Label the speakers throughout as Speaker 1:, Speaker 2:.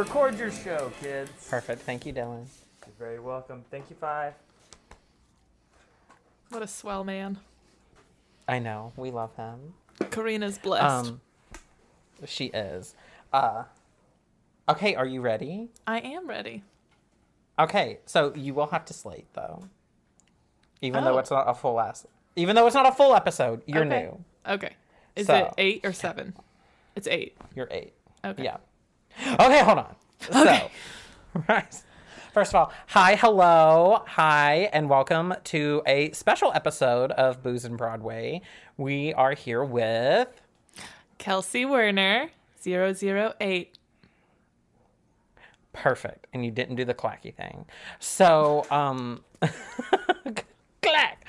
Speaker 1: Record your show, kids.
Speaker 2: Perfect. Thank you, Dylan.
Speaker 1: You're very welcome. Thank you, Five.
Speaker 3: What a swell man.
Speaker 2: I know. We love him.
Speaker 3: Karina's blessed.
Speaker 2: Um, she is. Uh, okay, are you ready?
Speaker 3: I am ready.
Speaker 2: Okay, so you will have to slate though. Even though
Speaker 3: Oh.
Speaker 2: it's not a full ass. Even though it's not a full episode, you're
Speaker 3: Okay.
Speaker 2: new.
Speaker 3: Okay. Is
Speaker 2: So-
Speaker 3: it eight or seven? It's eight.
Speaker 2: You're eight.
Speaker 3: Okay.
Speaker 2: Yeah. Okay, hold on. So, right. First of all, hi, hello, hi, and welcome to a special episode of Booze and Broadway. We are here with
Speaker 3: Kelsey Werner, 008.
Speaker 2: perfect, and you didn't do the clacky thing. So, um, clack.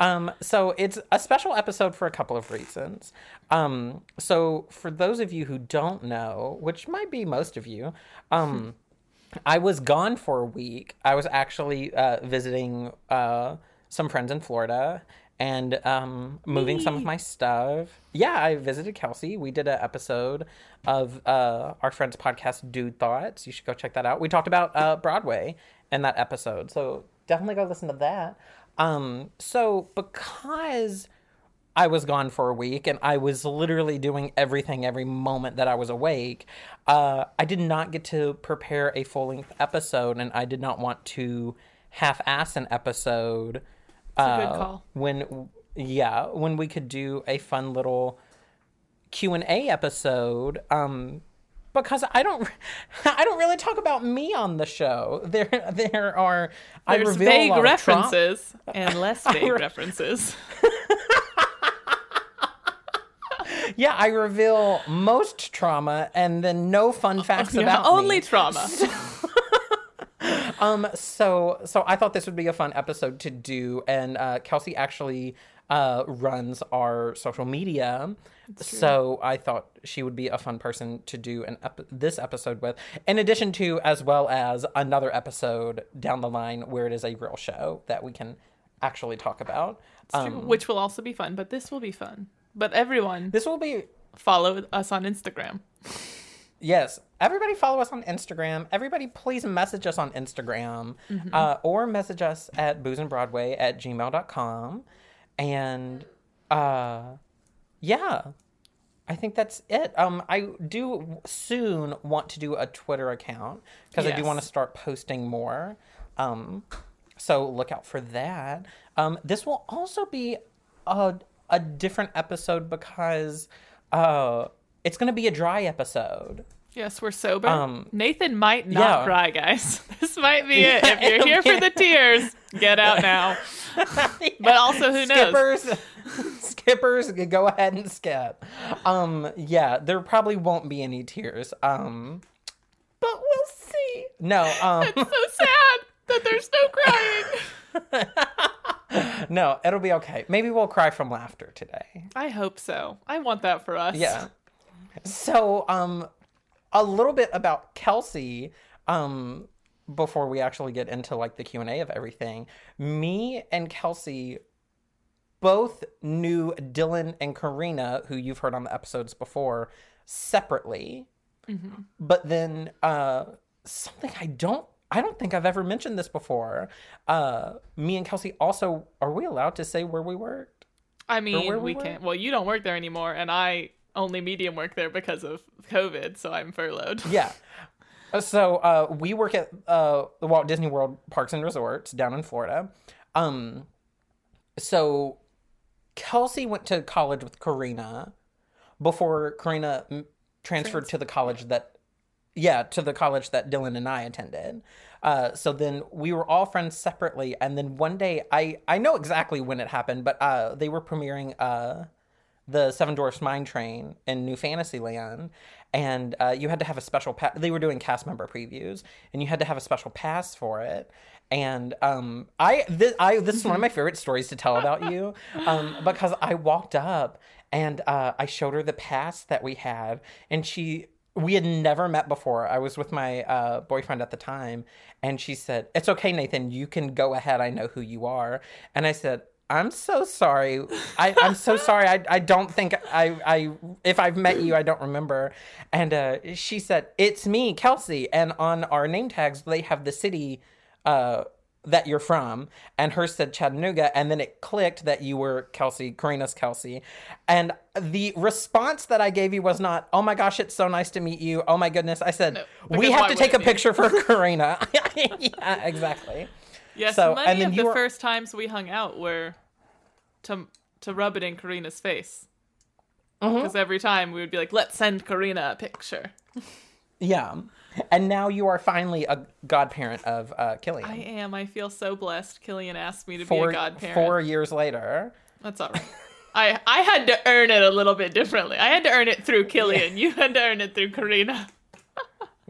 Speaker 2: Um, so it's a special episode for a couple of reasons. Um, so for those of you who don't know, which might be most of you, um, I was gone for a week. I was actually uh, visiting uh, some friends in Florida and um, moving some of my stuff. Yeah, I visited Kelsey. We did an episode of uh, our friend's podcast, Dude Thoughts. You should go check that out. We talked about uh, Broadway in that episode, so definitely go listen to that. Um, so because I was gone for a week and I was literally doing everything every moment that I was awake. Uh, I did not get to prepare a full length episode and I did not want to half ass an episode.
Speaker 3: a
Speaker 2: uh,
Speaker 3: good call.
Speaker 2: When, yeah, when we could do a fun little Q and A episode. Um, because I don't, I don't really talk about me on the show. There, there are
Speaker 3: There's vague references and less vague
Speaker 2: re-
Speaker 3: references.
Speaker 2: Yeah, I reveal most trauma and then no fun facts
Speaker 3: Yeah,
Speaker 2: about
Speaker 3: only
Speaker 2: me.
Speaker 3: trauma.
Speaker 2: Um, so so I thought this would be a fun episode to do, and uh, Kelsey actually uh, runs our social media, so I thought she would be a fun person to do an ep- this episode with. In addition to, as well as another episode down the line where it is a real show that we can actually talk about. Um,
Speaker 3: Which will also be fun, but this will be fun. But everyone,
Speaker 2: this will be
Speaker 3: follow us on Instagram.
Speaker 2: Yes. Everybody follow us on Instagram. Everybody please message us on Instagram uh, or message us at boozeandbroadway at gmail.com. And uh, yeah, I think that's it. Um, I do soon want to do a Twitter account because I do want to start posting more. Um, so look out for that. Um, this will also be a, a different episode because uh, it's going to be a dry episode.
Speaker 3: Yes, we're sober.
Speaker 2: Um,
Speaker 3: Nathan might not
Speaker 2: yeah.
Speaker 3: cry, guys. This might be it. If you're here for the tears, get out now. But also, who knows?
Speaker 2: Skippers, skippers, go ahead and skip. Um, yeah, there probably won't be any tears. Um, but we'll see. No, um,
Speaker 3: It's so sad that there's no crying.
Speaker 2: no, it'll be okay. Maybe we'll cry from laughter today.
Speaker 3: I hope so. I want that for us.
Speaker 2: Yeah. So, um, a little bit about Kelsey. Um, before we actually get into like the Q and A of everything, me and Kelsey both knew Dylan and Karina, who you've heard on the episodes before, separately. But then uh, something I don't. I don't think I've ever mentioned this before. Uh, me and Kelsey also are we allowed to say where we worked?
Speaker 3: I mean,
Speaker 2: we
Speaker 3: we can't. Well, you don't work there anymore, and I only medium work there because of COVID, so I'm furloughed.
Speaker 2: Yeah. Uh, So uh, we work at uh, the Walt Disney World Parks and Resorts down in Florida. Um, so Kelsey went to college with Karina before Karina transferred to the college that, yeah, to the college that Dylan and I attended. Uh, so then we were all friends separately, and then one day I I know exactly when it happened, but uh, they were premiering uh the Seven Dwarfs Mine Train in New Fantasyland, and uh, you had to have a special pass. They were doing cast member previews, and you had to have a special pass for it. And um, I, this, I, this is one of my favorite stories to tell about you, um, because I walked up and uh, I showed her the pass that we had, and she. We had never met before. I was with my uh, boyfriend at the time, and she said, "It's okay, Nathan. You can go ahead. I know who you are." And I said, I'm so sorry. I, I'm so sorry. I, I don't think I, I if I've met you, I don't remember. And uh, she said, It's me, Kelsey. And on our name tags, they have the city uh, that you're from. And hers said Chattanooga. And then it clicked that you were Kelsey, Karina's Kelsey. And the response that I gave you was not, Oh my gosh, it's so nice to meet you. Oh my goodness. I said, We have to take a picture for Karina. yeah, exactly.
Speaker 3: Yes,
Speaker 2: So,
Speaker 3: many
Speaker 2: and then
Speaker 3: of the
Speaker 2: were-
Speaker 3: first times we hung out were to to rub it in Karina's face.
Speaker 2: Mm-hmm.
Speaker 3: Because every time we would be like, "Let's send Karina a picture."
Speaker 2: Yeah. And now you are finally a godparent of uh, Killian.
Speaker 3: I am. I feel so blessed. Killian asked me to
Speaker 2: four,
Speaker 3: be a godparent.
Speaker 2: four years later.
Speaker 3: That's all right. I I had to earn it a little bit differently. I had to earn it through Killian. You had to earn it through Karina.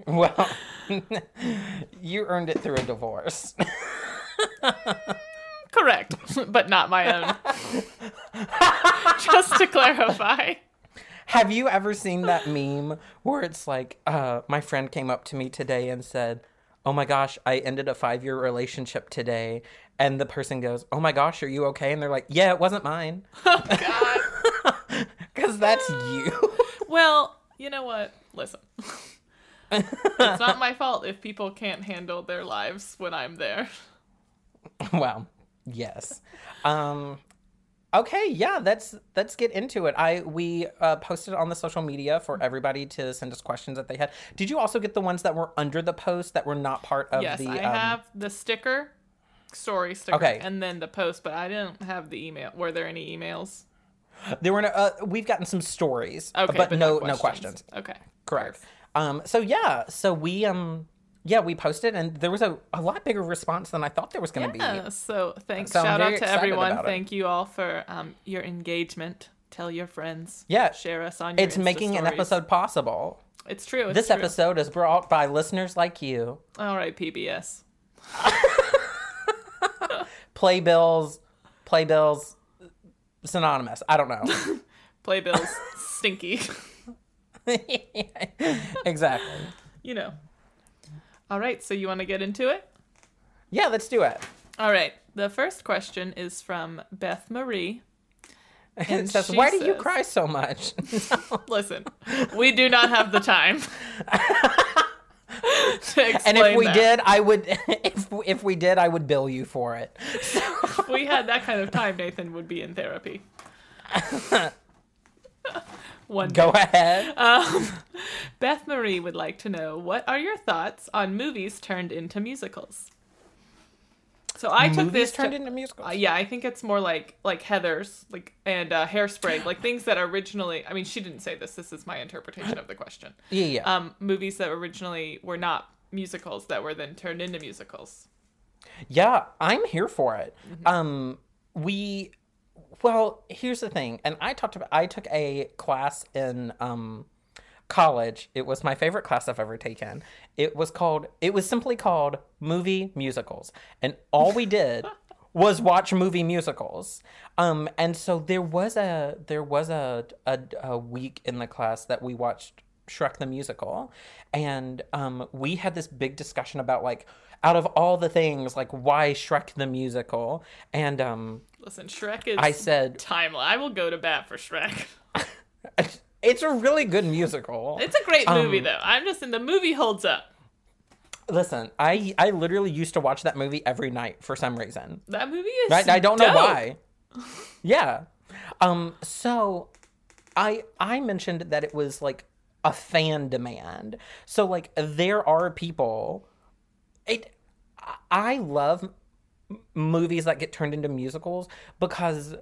Speaker 2: Well, you earned it through a divorce.
Speaker 3: Correct, but not my own. Just to clarify.
Speaker 2: Have you ever seen that meme where it's like, uh, my friend came up to me today and said, Oh my gosh, I ended a five year relationship today. And the person goes, Oh my gosh, are you okay? And they're like, Yeah, it wasn't mine.
Speaker 3: God.
Speaker 2: Because that's you.
Speaker 3: Well, you know what? Listen. it's not my fault if people can't handle their lives when I'm there.
Speaker 2: well, yes. Um, okay, yeah, let's let's get into it. I we uh, posted on the social media for everybody to send us questions that they had. Did you also get the ones that were under the post that were not part of
Speaker 3: yes,
Speaker 2: the?
Speaker 3: Yes, I
Speaker 2: um,
Speaker 3: have the sticker, story sticker,
Speaker 2: Okay.
Speaker 3: and then the post, but I didn't have the email. Were there any emails?
Speaker 2: There were no, uh, we've gotten some stories,
Speaker 3: Okay,
Speaker 2: but, no no questions.
Speaker 3: Okay,
Speaker 2: Correct. Um, so yeah, so we um yeah we posted and there was a, a lot bigger response than I thought there was going to
Speaker 3: Yeah. So thanks.
Speaker 2: So
Speaker 3: Shout out to everyone. Thank you all for um, your engagement. Tell your friends.
Speaker 2: Yeah.
Speaker 3: Share us on your
Speaker 2: It's
Speaker 3: Insta
Speaker 2: making an episode possible.
Speaker 3: It's true. It's
Speaker 2: This
Speaker 3: true.
Speaker 2: episode is brought by listeners like you.
Speaker 3: All right, PBS.
Speaker 2: Playbills, playbills, synonymous. I don't know.
Speaker 3: Playbills. stinky.
Speaker 2: exactly.
Speaker 3: you know. All right. So you want to get into it?
Speaker 2: Yeah, let's do it.
Speaker 3: All right. The first question is from Beth Marie.
Speaker 2: It
Speaker 3: And
Speaker 2: says, "Why do you cry so much?"
Speaker 3: Listen, we do not have the time.
Speaker 2: and if we
Speaker 3: that.
Speaker 2: did, I would. If if we did, I would bill you for it.
Speaker 3: if we had that kind of time, Nathan would be in therapy. One
Speaker 2: Go
Speaker 3: day.
Speaker 2: ahead.
Speaker 3: Um, Beth Marie would like to know what are your thoughts on movies turned into musicals? So I took this
Speaker 2: turned
Speaker 3: to-
Speaker 2: into musicals.
Speaker 3: Uh, yeah, I think it's more like like Heathers, like and uh, Hairspray, like things that originally. I mean, she didn't say this. This is my interpretation of the question.
Speaker 2: yeah, yeah.
Speaker 3: Um, movies that originally were not musicals that were then turned into musicals.
Speaker 2: Yeah, I'm here for it.
Speaker 3: Mm-hmm.
Speaker 2: Um, we, well, here's the thing, and I talked about. I took a class in um, college. It was my favorite class I've ever taken. It was called. It was simply called movie musicals, and all we did was watch movie musicals. Um, and so there was a there was a a, a week in the class that we watched Shrek the musical, and um, we had this big discussion about like out of all the things, like why Shrek the musical, and um,
Speaker 3: Listen, Shrek is
Speaker 2: I said
Speaker 3: timeless. I will go to bat for Shrek.
Speaker 2: it's a really good musical.
Speaker 3: It's a great movie
Speaker 2: Um,
Speaker 3: though. I'm just in the movie holds up.
Speaker 2: Listen, I I literally used to watch that movie every night for some reason.
Speaker 3: That movie is.
Speaker 2: I, I don't know why. Yeah. Um. So, I I mentioned that it was like a fan demand. So like there are people. It. I- love movies that get turned into musicals because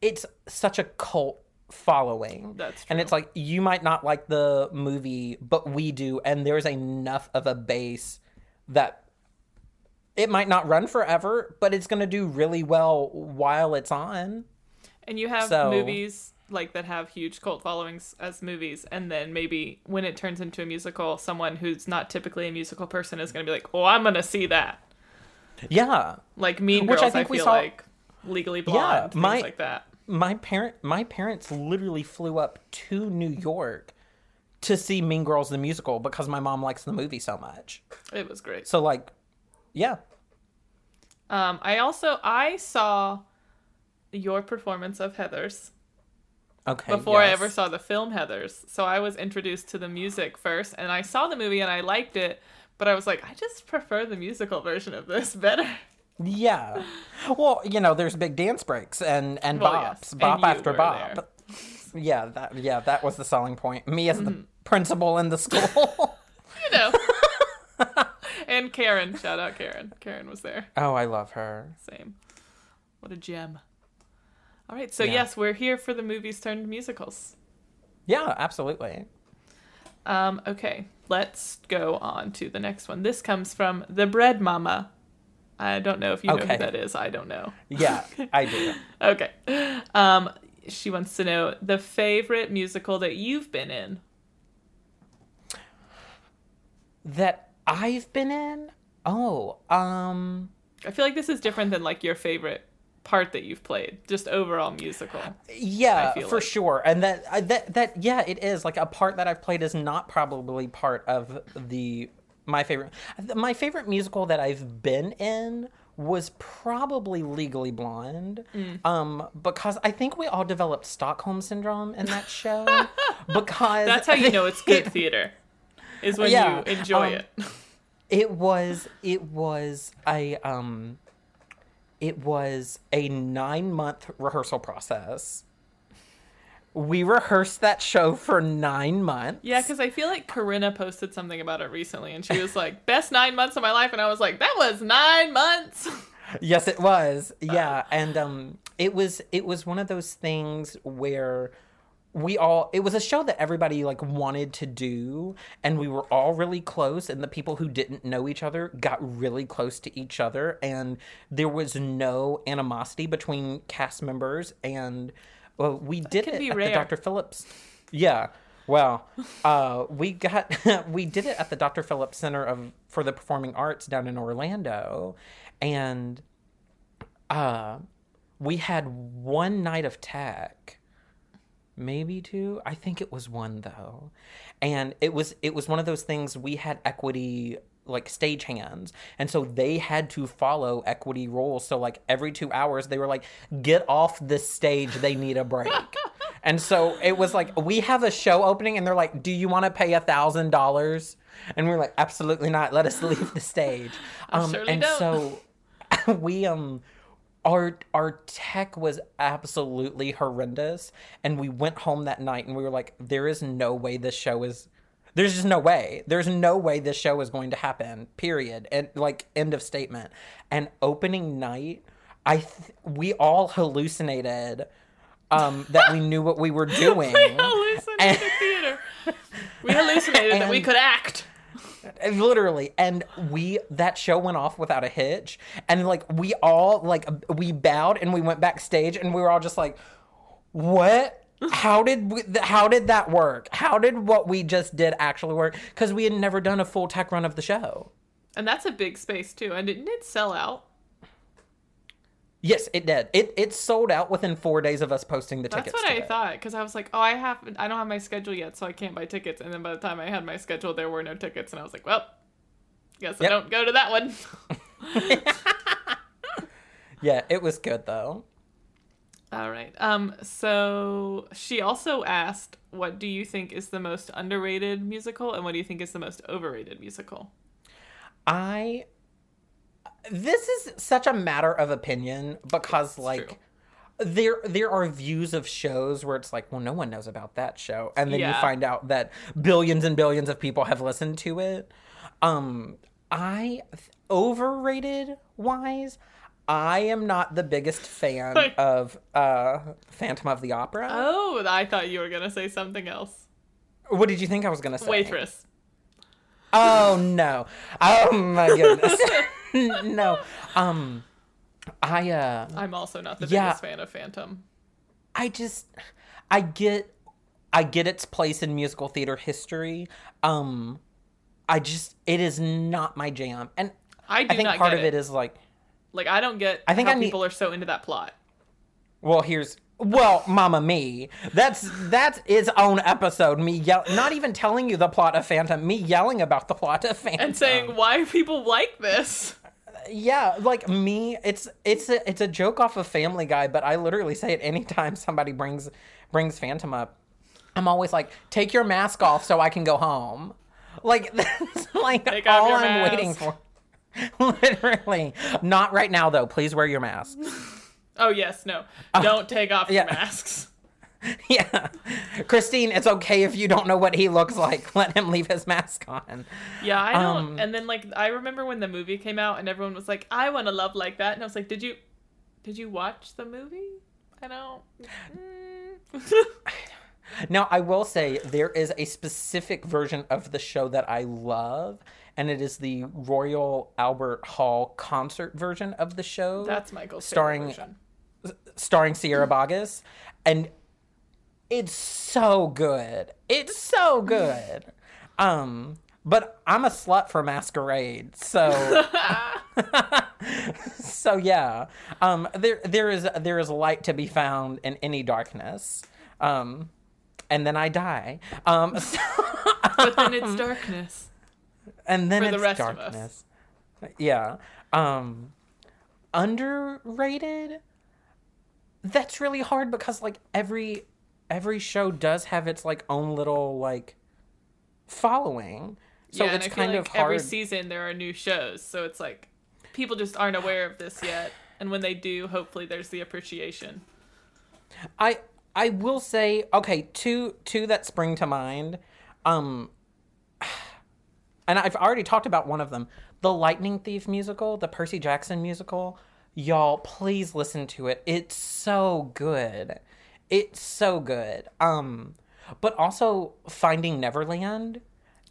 Speaker 2: it's such a cult following.
Speaker 3: That's true.
Speaker 2: And it's like you might not like the movie, but we do, and there's enough of a base that it might not run forever, but it's going to do really well while it's on.
Speaker 3: And you have
Speaker 2: So-
Speaker 3: movies like that have huge cult followings as movies, and then maybe when it turns into a musical, someone who's not typically a musical person is going to be like, "Oh, I'm going to see that."
Speaker 2: Yeah.
Speaker 3: Like Mean
Speaker 2: Which
Speaker 3: Girls,
Speaker 2: I
Speaker 3: I,
Speaker 2: think we
Speaker 3: feel
Speaker 2: saw-
Speaker 3: like Legally Blonde,
Speaker 2: my-
Speaker 3: things like that.
Speaker 2: My parent my parents literally flew up to New York to see Mean Girls the musical because my mom likes the movie so much.
Speaker 3: It was great.
Speaker 2: So like yeah.
Speaker 3: Um, I also I saw your performance of Heathers
Speaker 2: Okay.
Speaker 3: before I ever saw the film Heathers. So I was introduced to the music first, and I saw the movie and I liked it, but I was like, I just prefer the musical version of this better.
Speaker 2: Yeah. Well, you know, there's big dance breaks and and
Speaker 3: Well,
Speaker 2: bops,
Speaker 3: yes,
Speaker 2: bop
Speaker 3: and
Speaker 2: after bop.
Speaker 3: there.
Speaker 2: Yeah, that yeah, that was the selling point. Me as
Speaker 3: Mm-hmm.
Speaker 2: the principal in the school.
Speaker 3: You know. and Karen, shout out Karen. Karen was there.
Speaker 2: oh, I love her.
Speaker 3: Same. What a gem. All right, so
Speaker 2: Yeah.
Speaker 3: yes, we're here for the movies turned musicals.
Speaker 2: Yeah, absolutely.
Speaker 3: Um, okay, let's go on to the next one. This comes from The Bread Mama. I don't know if you know who that is. I don't know.
Speaker 2: Yeah, I do.
Speaker 3: Okay. Um, she wants to know the favorite musical that you've been in.
Speaker 2: That I've been in? Oh, um
Speaker 3: I feel like this is different than like your favorite part that you've played, just overall musical.
Speaker 2: Yeah, for
Speaker 3: like.
Speaker 2: sure. And that that that yeah, it is like a part that I've played is not probably part of the my favorite my favorite musical that I've been in was probably Legally Blonde.
Speaker 3: Mm.
Speaker 2: Um because I think we all developed Stockholm syndrome in that show because
Speaker 3: That's how you know it's good theater. Is when
Speaker 2: Yeah,
Speaker 3: you enjoy
Speaker 2: um,
Speaker 3: it.
Speaker 2: It was it was i um it was a 9 month rehearsal process. We rehearsed that show for 9 months.
Speaker 3: Yeah, because I feel like Karina posted something about it recently, and she was like, "Best nine months of my life," and I was like, "That was nine months."
Speaker 2: Yes, it was. Yeah, and um it was it was one of those things where we all it was a show that everybody like wanted to do and we were all really close and the people who didn't know each other got really close to each other and there was no animosity between cast members and well, we did it
Speaker 3: be
Speaker 2: at
Speaker 3: rare.
Speaker 2: the Dr. Phillips. Yeah. Well, uh, we got we did it at the Dr. Phillips Center of for the Performing Arts down in Orlando, and uh, we had one night of tech, maybe two. I think it was one though, and it was it was one of those things we had equity like stage hands. And so they had to follow equity rules. So like every two hours they were like get off the stage. They need a break. And so it was like we have a show opening and they're like do you want to pay a thousand dollars? And we are like absolutely not. Let us leave the stage. Um and
Speaker 3: don't.
Speaker 2: so we um our our tech was absolutely horrendous and we went home that night and we were like there is no way this show is there's just no way there's no way this show is going to happen period and like end of statement and opening night i th- we all hallucinated um that we knew what we were doing
Speaker 3: we hallucinated theater. We hallucinated that we could act.
Speaker 2: Eh, literally. And we that show went off without a hitch. And like we all like we bowed and we went backstage and we were all just like what? How did we, how did that work? How did what we just did actually work? Because we had never done a full tech run of the show.
Speaker 3: And that's a big space too. And it didn't it sell out?
Speaker 2: Yes it did it it sold out within four days of us posting the
Speaker 3: That's
Speaker 2: tickets
Speaker 3: That's
Speaker 2: what
Speaker 3: I
Speaker 2: it.
Speaker 3: thought because I was like, oh, I have, I don't have my schedule yet, so I can't buy tickets. And then by the time I had my schedule, there were no tickets, and I was like, well, guess I don't go to that one.
Speaker 2: yeah it was good though
Speaker 3: All right. Um. So she also asked, "What do you think is the most underrated musical, and what do you think is the most overrated musical?"
Speaker 2: I this is such a matter of opinion because like
Speaker 3: true.
Speaker 2: there there are views of shows where it's like, well, no one knows about that show, and then you find out that billions and billions of people have listened to it. Um, I overrated wise. I am not the biggest fan of uh Phantom of the Opera.
Speaker 3: Oh, I thought you were gonna say something else.
Speaker 2: What did you think I was gonna say?
Speaker 3: Waitress.
Speaker 2: Oh no. Oh my goodness. no. Um I uh
Speaker 3: I'm also not the
Speaker 2: Yeah.
Speaker 3: biggest fan of Phantom.
Speaker 2: I just I get I get its place in musical theater history. Um I just it is not my jam. And
Speaker 3: I do
Speaker 2: I think part of it is like
Speaker 3: Like I don't get
Speaker 2: I think I need-
Speaker 3: people are so into that plot.
Speaker 2: well here's well, Mama Me. That's that's its own episode. Me yell, not even telling you the plot of Phantom. Me yelling about the plot of Phantom.
Speaker 3: And saying, why people like this?
Speaker 2: Yeah, like me, it's it's a it's a joke off of Family Guy, but I literally say it anytime somebody brings brings Phantom up. I'm always like, take your mask off so I can go home. Like that's like
Speaker 3: Take
Speaker 2: all I'm waiting for. literally, not right now though. Please wear your mask.
Speaker 3: Oh yes, no. Oh. Don't take off
Speaker 2: yeah.
Speaker 3: your masks.
Speaker 2: yeah, Christine, it's okay if you don't know what he looks like. Let him leave his mask on.
Speaker 3: Yeah, I don't.
Speaker 2: Um,
Speaker 3: and then like I remember when the movie came out and everyone was like, "I want to love like that," and I was like, "Did you, did you watch the movie?" I don't. Mm.
Speaker 2: Now, I will say there is a specific version of the show that I love, and it is the Royal Albert Hall concert version of the show.
Speaker 3: That's Michael's
Speaker 2: Starring-
Speaker 3: version.
Speaker 2: starring Sierra Boggess, and it's so good. It's so good. Um, but I'm a slut for Masquerade, so so yeah. Um, there there is there is light to be found in any darkness. Um, and then I die. Um, so-
Speaker 3: But then it's darkness.
Speaker 2: and then
Speaker 3: For the
Speaker 2: it's
Speaker 3: us.
Speaker 2: darkness. Yeah. Um underrated. That's really hard because like every every show does have its like own little like following. So
Speaker 3: yeah,
Speaker 2: it's
Speaker 3: and I feel
Speaker 2: kind
Speaker 3: like
Speaker 2: of hard.
Speaker 3: every season there are new shows, so it's like people just aren't aware of this yet. And when they do, hopefully there's the appreciation.
Speaker 2: I I will say okay, two two that spring to mind. Um and I've already talked about one of them. The Lightning Thief musical, the Percy Jackson musical. Y'all, please listen to it. It's so good. It's so good. Um but also Finding Neverland.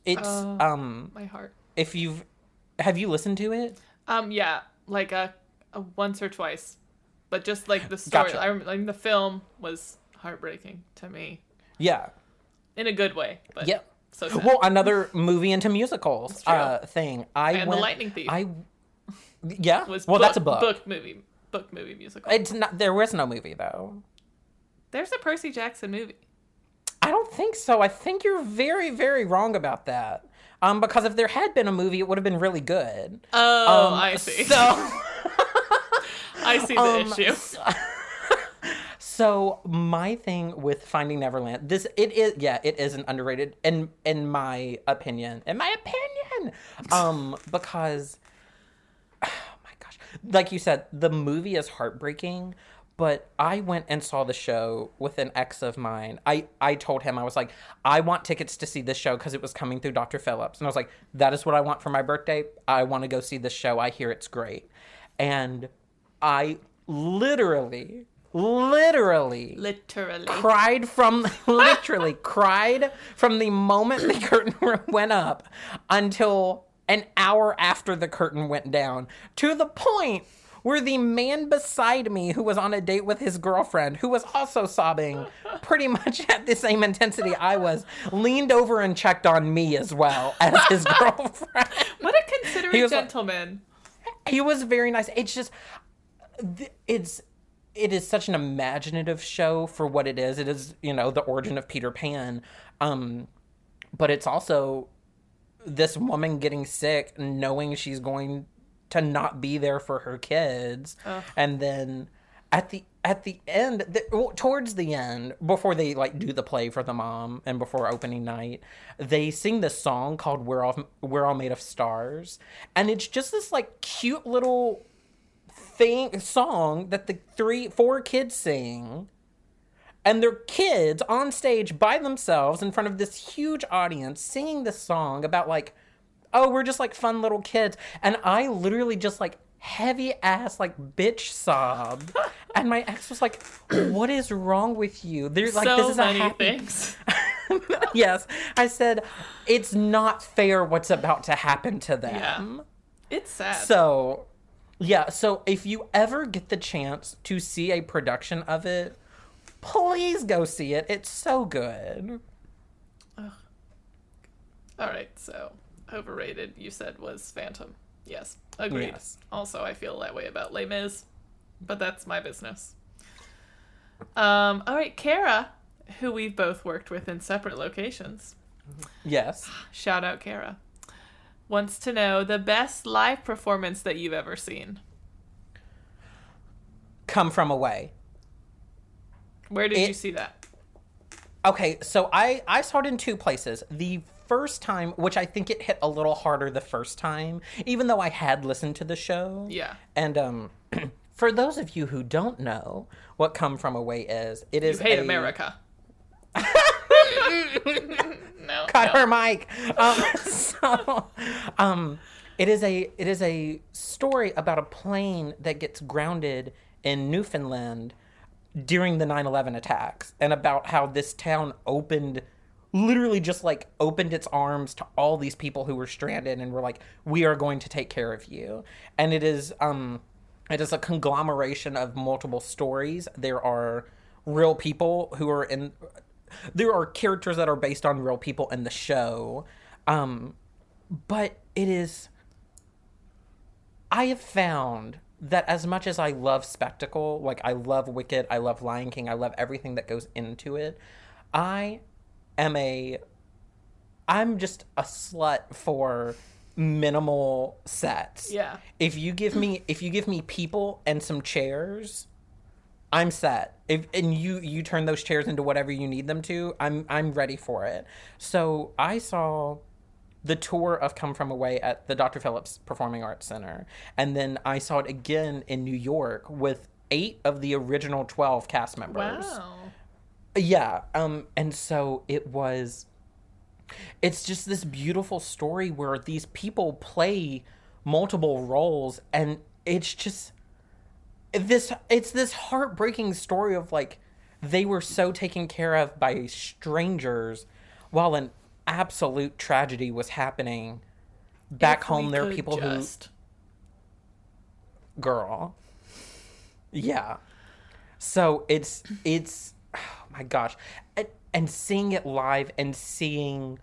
Speaker 2: It's
Speaker 3: Oh.
Speaker 2: um
Speaker 3: My heart.
Speaker 2: if you've have you listened to it?
Speaker 3: Um, yeah, like a, a once or twice, but just like the story.
Speaker 2: Gotcha.
Speaker 3: I like the film was heartbreaking to me
Speaker 2: Yeah.
Speaker 3: in a good way. But
Speaker 2: Yep.
Speaker 3: So sad.
Speaker 2: Well, another movie into musicals uh, thing. I
Speaker 3: And The Lightning Thief.
Speaker 2: I yeah.
Speaker 3: was
Speaker 2: well,
Speaker 3: book,
Speaker 2: that's a book.
Speaker 3: book movie book movie musical.
Speaker 2: It's not. There was no movie though.
Speaker 3: There's a Percy Jackson movie.
Speaker 2: I don't think so. I think you're very, very wrong about that. Um, because if there had been a movie, it would have been really good.
Speaker 3: Oh,
Speaker 2: Um,
Speaker 3: I see.
Speaker 2: So,
Speaker 3: I see the
Speaker 2: um,
Speaker 3: issue.
Speaker 2: so my thing with Finding Neverland, this it is yeah, it is an underrated in in my opinion. In my opinion, um, because oh my gosh, like you said, the movie is heartbreaking. But I went and saw the show with an ex of mine. I, I told him, I was like, I want tickets to see this show because it was coming through Dr. Phillips. And I was like, that is what I want for my birthday. I want to go see this show. I hear it's great. And I literally, literally
Speaker 3: Literally.
Speaker 2: cried from literally cried from the moment the curtain went up until an hour after the curtain went down to the point where the man beside me who was on a date with his girlfriend who was also sobbing pretty much at the same intensity I was leaned over and checked on me as well as his girlfriend
Speaker 3: What a considerate
Speaker 2: He was like-
Speaker 3: gentleman.
Speaker 2: he was very nice. It's just, it's, it is such an imaginative show for what it is. It is, you know, the origin of Peter Pan, um, but it's also this woman getting sick, knowing she's going to not be there for her kids,
Speaker 3: Ugh.
Speaker 2: and then at the at the end, the, well, towards the end, before they like do the play for the mom and before opening night, they sing this song called "We're All We're All Made of Stars," and it's just this like cute little thing song that the three four kids sing. And they're kids on stage by themselves in front of this huge audience singing this song about like oh we're just like fun little kids and i literally just like heavy ass like bitch sob and my ex was like what is wrong with you there's like
Speaker 3: so
Speaker 2: this is a
Speaker 3: many
Speaker 2: happy
Speaker 3: things.
Speaker 2: yes i said it's not fair what's about to happen to them yeah.
Speaker 3: It's sad.
Speaker 2: so, yeah, so if you ever get the chance to see a production of it, please go see it. It's so good.
Speaker 3: All right, so overrated. You said was Phantom. Yes, agreed.
Speaker 2: Yes.
Speaker 3: Also, I feel that way about Les Mis, but that's my business. Um. All right, Kara, who we've both worked with in separate locations.
Speaker 2: Yes.
Speaker 3: Shout out, Kara. wants to know the best live performance that you've ever seen.
Speaker 2: Come from away.
Speaker 3: Where did
Speaker 2: It-
Speaker 3: you see that?
Speaker 2: Okay, so I I saw it in two places. The first time, which I think it hit a little harder the first time, even though I had listened to the show.
Speaker 3: Yeah.
Speaker 2: And um, for those of you who don't know what "Come From Away" is, it
Speaker 3: You hate
Speaker 2: a-
Speaker 3: America. no.
Speaker 2: cut
Speaker 3: no.
Speaker 2: her mic. Um, so, um, it is a it is a story about a plane that gets grounded in Newfoundland during the 9/11 attacks, and about how this town opened, literally just like opened its arms to all these people who were stranded, and were like, "We are going to take care of you." And it is um, it is a conglomeration of multiple stories. There are real people who are in there are characters that are based on real people in the show um but it is i have found that as much as i love spectacle like i love wicked i love lion king i love everything that goes into it i am a i'm just a slut for minimal sets
Speaker 3: Yeah.
Speaker 2: if you give me if you give me people and some chairs I'm set. If and you you turn those chairs into whatever you need them to, I'm I'm ready for it. So I saw the tour of Come From Away at the Dr. Phillips Performing Arts Center, and then I saw it again in New York with eight of the original twelve cast members.
Speaker 3: Wow.
Speaker 2: Yeah. Um, and so it was it's just this beautiful story where these people play multiple roles and it's just this it's this heartbreaking story of like they were so taken care of by strangers while an absolute tragedy was happening back
Speaker 3: If
Speaker 2: home there are people
Speaker 3: just...
Speaker 2: who girl yeah so it's it's my gosh. And, and seeing it live and seeing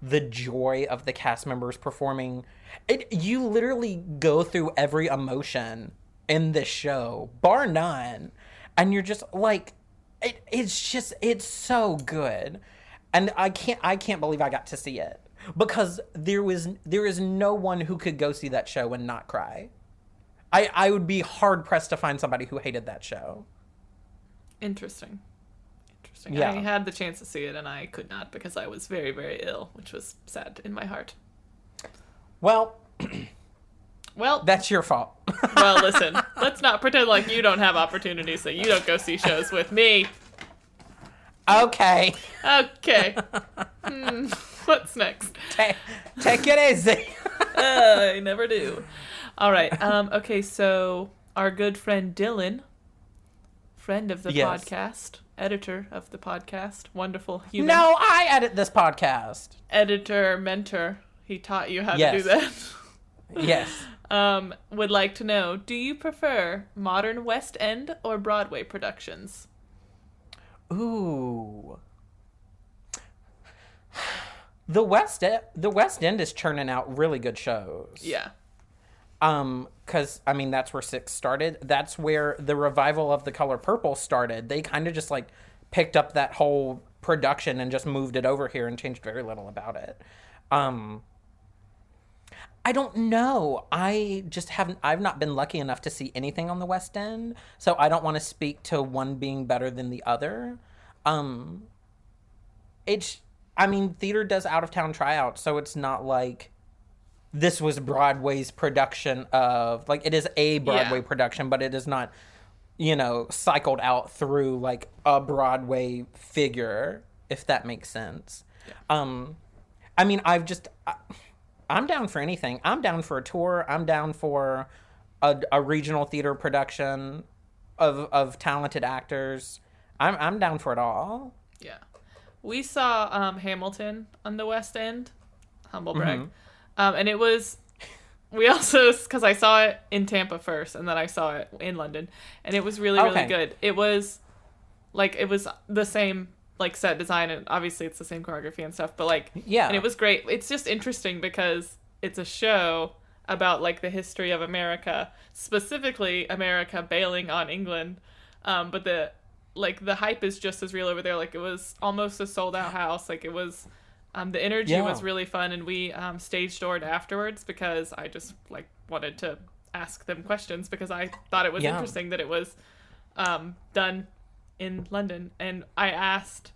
Speaker 2: the joy of the cast members performing it you literally go through every emotion in this show bar none. And you're just like it, it's just it's so good. And i can't i can't believe i got to see it. Because there was there is no one who could go see that show and not cry. I i would be hard pressed to find somebody who hated that show.
Speaker 3: Interesting. Interesting.
Speaker 2: Yeah.
Speaker 3: I had the chance to see it and I could not because I was very, very ill, which was sad in my heart.
Speaker 2: well
Speaker 3: Well,
Speaker 2: that's your fault
Speaker 3: well, listen. let's not pretend like you don't have opportunities so you don't go see shows with me.
Speaker 2: okay
Speaker 3: Okay. Hmm, what's next?
Speaker 2: take, take it easy
Speaker 3: Uh, I never do. All right. Um. Okay. So our good friend Dylan, friend of the
Speaker 2: Yes.
Speaker 3: podcast, editor of the podcast, wonderful human
Speaker 2: no i edit this podcast
Speaker 3: editor, mentor. He taught you how to do that.
Speaker 2: yes
Speaker 3: um, would like to know: Do you prefer modern West End or Broadway productions?
Speaker 2: Ooh. The West E- the West End is churning out really good shows.
Speaker 3: Yeah.
Speaker 2: Um, cause I mean that's where Six started. That's where the revival of The Color Purple started. They kind of just like picked up that whole production and just moved it over here and changed very little about it. Um, I don't know. I just haven't. I've not been lucky enough to see anything on the West End, so I don't want to speak to one being better than the other. Um, it's. I mean, theater does out of town tryouts, so it's not like this was Broadway's production of like it is a Broadway
Speaker 3: Yeah.
Speaker 2: production, but it is not, you know, cycled out through like a Broadway figure, if that makes sense. Um, I mean, I've just. I, I'm down for anything. I'm down for a tour. I'm down for a, a regional theater production of of talented actors. I'm I'm down for it all.
Speaker 3: Yeah. We saw um, Hamilton on the West End, humble brag,
Speaker 2: Mm-hmm.
Speaker 3: Um, and it was. We also because I saw it in Tampa first, and then I saw it in London, and it was really really
Speaker 2: Okay.
Speaker 3: good. It was like it was the same like set design, and obviously it's the same choreography and stuff, but like
Speaker 2: Yeah.
Speaker 3: and it was great. It's just interesting because it's a show about like the history of America, specifically America bailing on England. Um, but the like the hype is just as real over there. Like it was almost a sold out house. Like it was Um, the energy
Speaker 2: Yeah.
Speaker 3: was really fun, and we um, stage doored afterwards because I just like wanted to ask them questions because I thought it was
Speaker 2: Yeah.
Speaker 3: interesting that it was um, done in London, and I asked,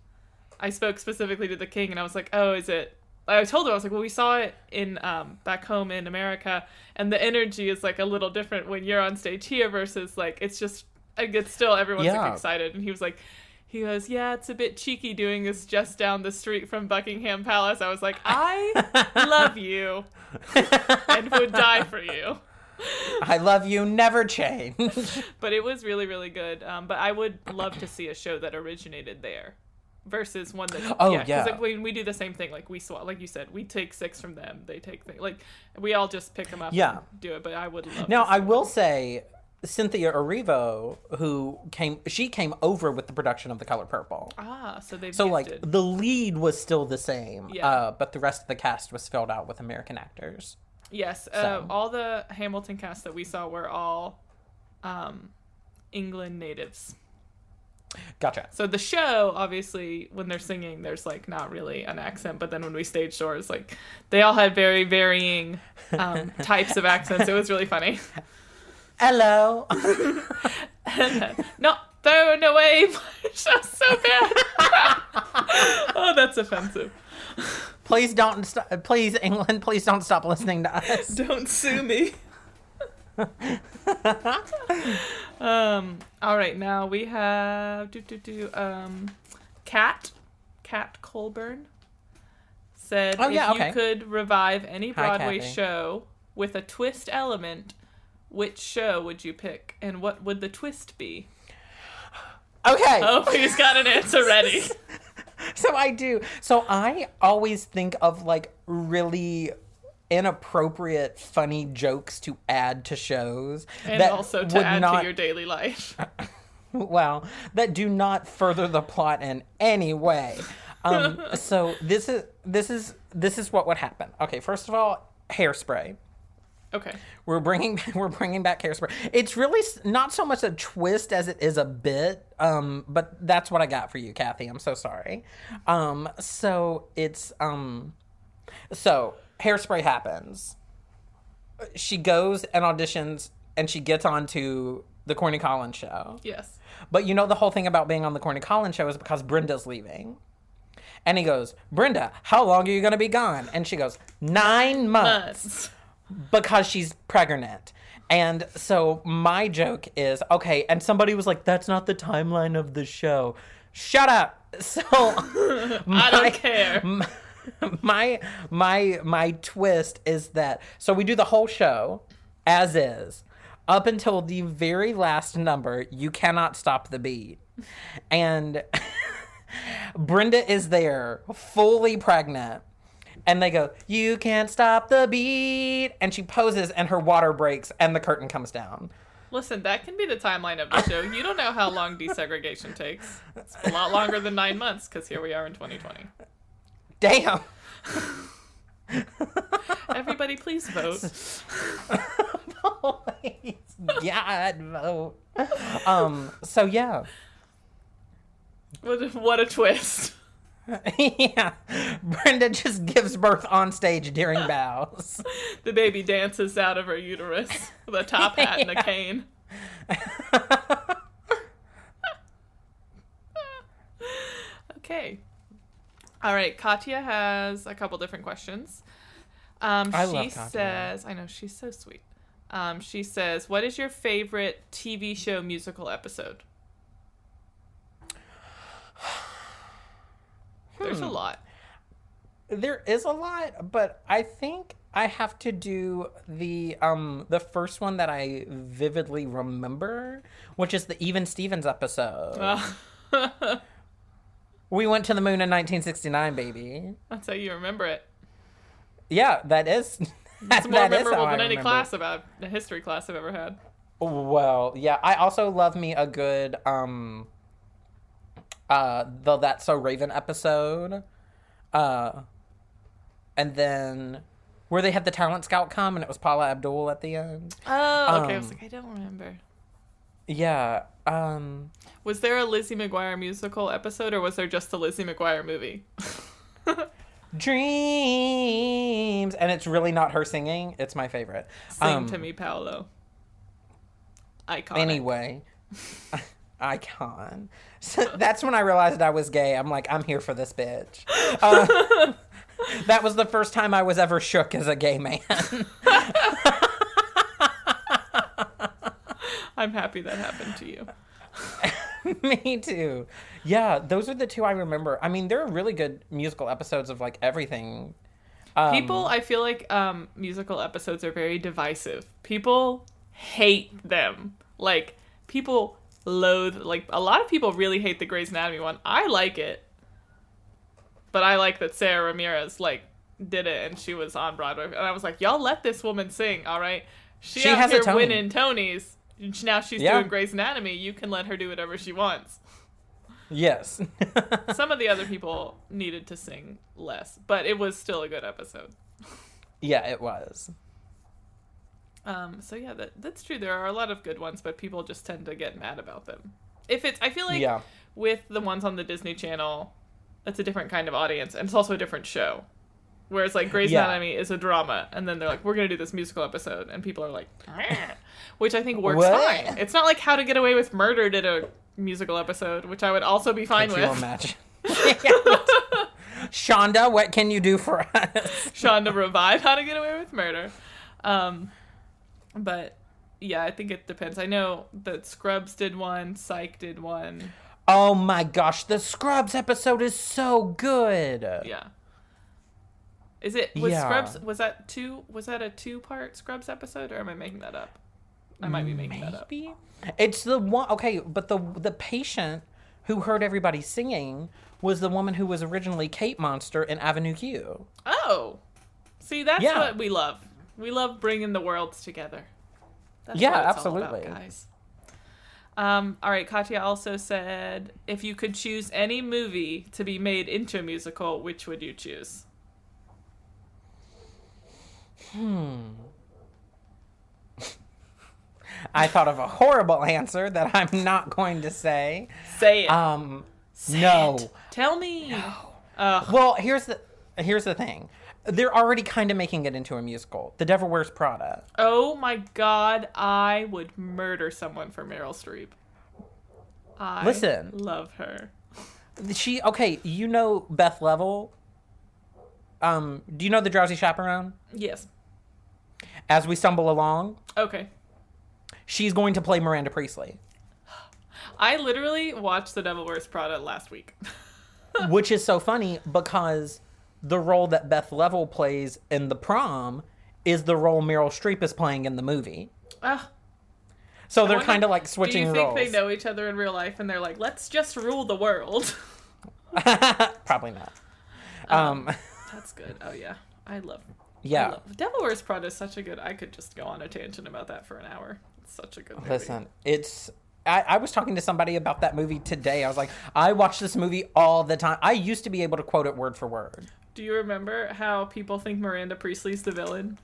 Speaker 3: I spoke specifically to the king, and I was like, "Oh, is it?" I told him I was like, "Well, we saw it in um, back home in America, and the energy is like a little different when you're on stage here versus like it's just it's still everyone's
Speaker 2: Yeah.
Speaker 3: like excited." And he was like. He goes, yeah, it's a bit cheeky doing this just down the street from Buckingham Palace. I was like, I love you and would die for you.
Speaker 2: I love you, never change.
Speaker 3: But it was really, really good. Um, but I would love to see a show that originated there versus one that.
Speaker 2: Oh,
Speaker 3: yeah. 'cause,
Speaker 2: yeah.
Speaker 3: Like, when we do the same thing, like we swap, like you said, we take six from them, they take things. Like we all just pick them up.
Speaker 2: Yeah.
Speaker 3: And do it. But I would love.
Speaker 2: Now,
Speaker 3: to see
Speaker 2: I will say, Cynthia Erivo, who came, she came over with the production of The Color Purple.
Speaker 3: Ah, so they've
Speaker 2: So, like, the lead was still the same,
Speaker 3: Yeah.
Speaker 2: uh, but the rest of the cast was filled out with American actors.
Speaker 3: Yes, uh, all the Hamilton cast that we saw were all um, England natives.
Speaker 2: Gotcha.
Speaker 3: So the show, obviously, when they're singing, there's like not really an accent, but then when we stage doors, like they all had very varying um, types of accents. It was really funny.
Speaker 2: Hello.
Speaker 3: Not throwing away my show so bad. oh, that's offensive.
Speaker 2: please don't st- please England, please don't stop listening to us.
Speaker 3: Don't sue me. um. All right. Now we have do do do. Um, Cat, Cat Colburn said
Speaker 2: Oh,
Speaker 3: if
Speaker 2: yeah,
Speaker 3: you could revive any Broadway
Speaker 2: Kathy.
Speaker 3: show with a twist element, which show would you pick, and what would the twist be?
Speaker 2: Okay.
Speaker 3: Oh, he's got an answer ready.
Speaker 2: So I do. So I always think of like really inappropriate funny jokes to add to shows
Speaker 3: And
Speaker 2: that
Speaker 3: also to
Speaker 2: would
Speaker 3: add
Speaker 2: not
Speaker 3: to your daily life.
Speaker 2: well that do not further the plot in any way um so this is this is this is what would happen okay first of all hairspray
Speaker 3: Okay.
Speaker 2: we're bringing we're bringing back hairspray it's really not so much a twist as it is a bit um but that's what i got for you kathy i'm so sorry um so it's um so hairspray happens she goes and auditions and she gets onto the corny collins show
Speaker 3: Yes.
Speaker 2: but you know the whole thing about being on the Corny Collins show is because Brenda's leaving. And he goes, Brenda, how long are you going to be gone? And she goes, nine months
Speaker 3: Months.
Speaker 2: Because she's pregnant. And so my joke is, okay, and somebody was like, that's not the timeline of the show. Shut up. So
Speaker 3: I don't care.
Speaker 2: my my my twist is that so we do the whole show as is up until the very last number you cannot stop the beat and brenda is there fully pregnant and they go you can't stop the beat and she poses and her water breaks and the curtain comes down
Speaker 3: Listen, that can be the timeline of the show. You don't know how long desegregation takes. It's a lot longer than nine months because here we are in 2020.
Speaker 2: damn
Speaker 3: Everybody, please vote.
Speaker 2: Please, God, vote. Um. So yeah,
Speaker 3: What a, what a twist.
Speaker 2: yeah. Brenda just gives birth on stage during bows.
Speaker 3: The baby dances out of her uterus with a top hat and a cane. Okay. All right. Katya has a couple different questions. Um,
Speaker 2: I
Speaker 3: she
Speaker 2: love Katya.
Speaker 3: says, I know she's so sweet. Um, she says, "What is your favorite TV show musical episode?" There's a
Speaker 2: Hmm.
Speaker 3: lot.
Speaker 2: There is a lot, but I think I have to do the um the first one that I vividly remember, which is the Even Stevens episode.
Speaker 3: Uh,
Speaker 2: we went to the moon in 1969, baby.
Speaker 3: that's how you remember it.
Speaker 2: Yeah, that is.
Speaker 3: That's more
Speaker 2: that
Speaker 3: memorable than any class about a history class I've ever had.
Speaker 2: Well, yeah, I also love me a good um uh the That's So Raven episode. Uh and then where they had the talent scout come and it was Paula Abdul at the end.
Speaker 3: Oh, okay. I was
Speaker 2: Um,
Speaker 3: like, I don't remember.
Speaker 2: Yeah. Um
Speaker 3: Was there a Lizzie McGuire musical episode, or was there just a Lizzie McGuire movie?
Speaker 2: dreams, and it's really not her singing. It's my favorite.
Speaker 3: Sing
Speaker 2: Um,
Speaker 3: to me, Paolo. Iconic.
Speaker 2: Anyway, icon. So that's when I realized I was gay. I'm like, I'm here for this bitch. Uh, that was the first time I was ever shook as a gay man.
Speaker 3: I'm happy that happened to you.
Speaker 2: Me too. Yeah, those are the two I remember. I mean, there are really good musical episodes of like everything. Um,
Speaker 3: People, I feel like um, musical episodes are very divisive. People hate them. Like people loathe. Like a lot of people really hate the Grey's Anatomy one. I like it, but I like that Sara Ramirez like did it and she was on Broadway. And I was like, y'all let this woman sing, all right? She,
Speaker 2: She has a
Speaker 3: here
Speaker 2: tone.
Speaker 3: winning Tonys. and Now she's
Speaker 2: Yeah.
Speaker 3: doing Grey's Anatomy. You can let her do whatever she wants.
Speaker 2: Yes.
Speaker 3: Some of the other people needed to sing less, but it was still a good episode.
Speaker 2: yeah, it was.
Speaker 3: Um, so yeah, that that's true. There are a lot of good ones, but people just tend to get mad about them. If it's, I feel like
Speaker 2: Yeah.
Speaker 3: with the ones on the Disney Channel, it's a different kind of audience, and it's also a different show. Whereas like Grey's
Speaker 2: Yeah.
Speaker 3: Anatomy is a drama, and then they're like, we're gonna do this musical episode, and people are like, which I think works
Speaker 2: What?
Speaker 3: fine. It's not like How to Get Away with Murder did a musical episode, which I would also be fine
Speaker 2: you
Speaker 3: with.
Speaker 2: imagine? Shonda, what can you do for us?
Speaker 3: Shonda revive How to Get Away with Murder. Um, but yeah, I think it depends. I know that Scrubs did one, Psych did one.
Speaker 2: Oh my gosh, the Scrubs episode is so good.
Speaker 3: Yeah. Is it was
Speaker 2: Yeah.
Speaker 3: Scrubs was that two was that a two part Scrubs episode or am I making that up? I might be making that up.
Speaker 2: Maybe. It's the one okay, but the the patient who heard everybody singing was the woman who was originally Kate Monster in Avenue Q.
Speaker 3: Oh. See, that's
Speaker 2: Yeah.
Speaker 3: what we love. We love bringing the worlds together. That's
Speaker 2: Yeah,
Speaker 3: all about,
Speaker 2: absolutely.
Speaker 3: guys. Um, all right, Katya also said if you could choose any movie to be made into a musical, which would you choose? Hmm.
Speaker 2: I thought of a horrible answer that I'm not going to say.
Speaker 3: Say it.
Speaker 2: Um
Speaker 3: Say
Speaker 2: no.
Speaker 3: it. Tell me. Ugh.
Speaker 2: Well, here's the here's the thing. They're already kind of making it into a musical. The Devil Wears Prada.
Speaker 3: Oh my god, I would murder someone for Meryl Streep. I
Speaker 2: Listen.
Speaker 3: love her.
Speaker 2: She okay, you know Beth Leavel? Um, do you know the Drowsy Chaperone?
Speaker 3: Yes.
Speaker 2: As we stumble along,
Speaker 3: Okay.
Speaker 2: she's going to play Miranda Priestly,
Speaker 3: I literally watched The Devil Wears Prada last week.
Speaker 2: which is so funny because the role that Beth Leavel plays in the prom is the role Meryl Streep is playing in the movie.
Speaker 3: Ugh.
Speaker 2: So they're kind of like switching roles.
Speaker 3: Do you think
Speaker 2: roles.
Speaker 3: they know each other in real life and they're like, let's just rule the world?
Speaker 2: Probably not. Um,
Speaker 3: That's good. Oh yeah, I love. I
Speaker 2: yeah.
Speaker 3: love Devil Wears Prada is such a good. I could just go on a tangent about that for an hour. It's such a good movie.
Speaker 2: Listen, it's. I, I was talking to somebody about that movie today. I was like, I watch this movie all the time. I used to be able to quote it word for word.
Speaker 3: Do you remember how people think Miranda Priestly's the villain?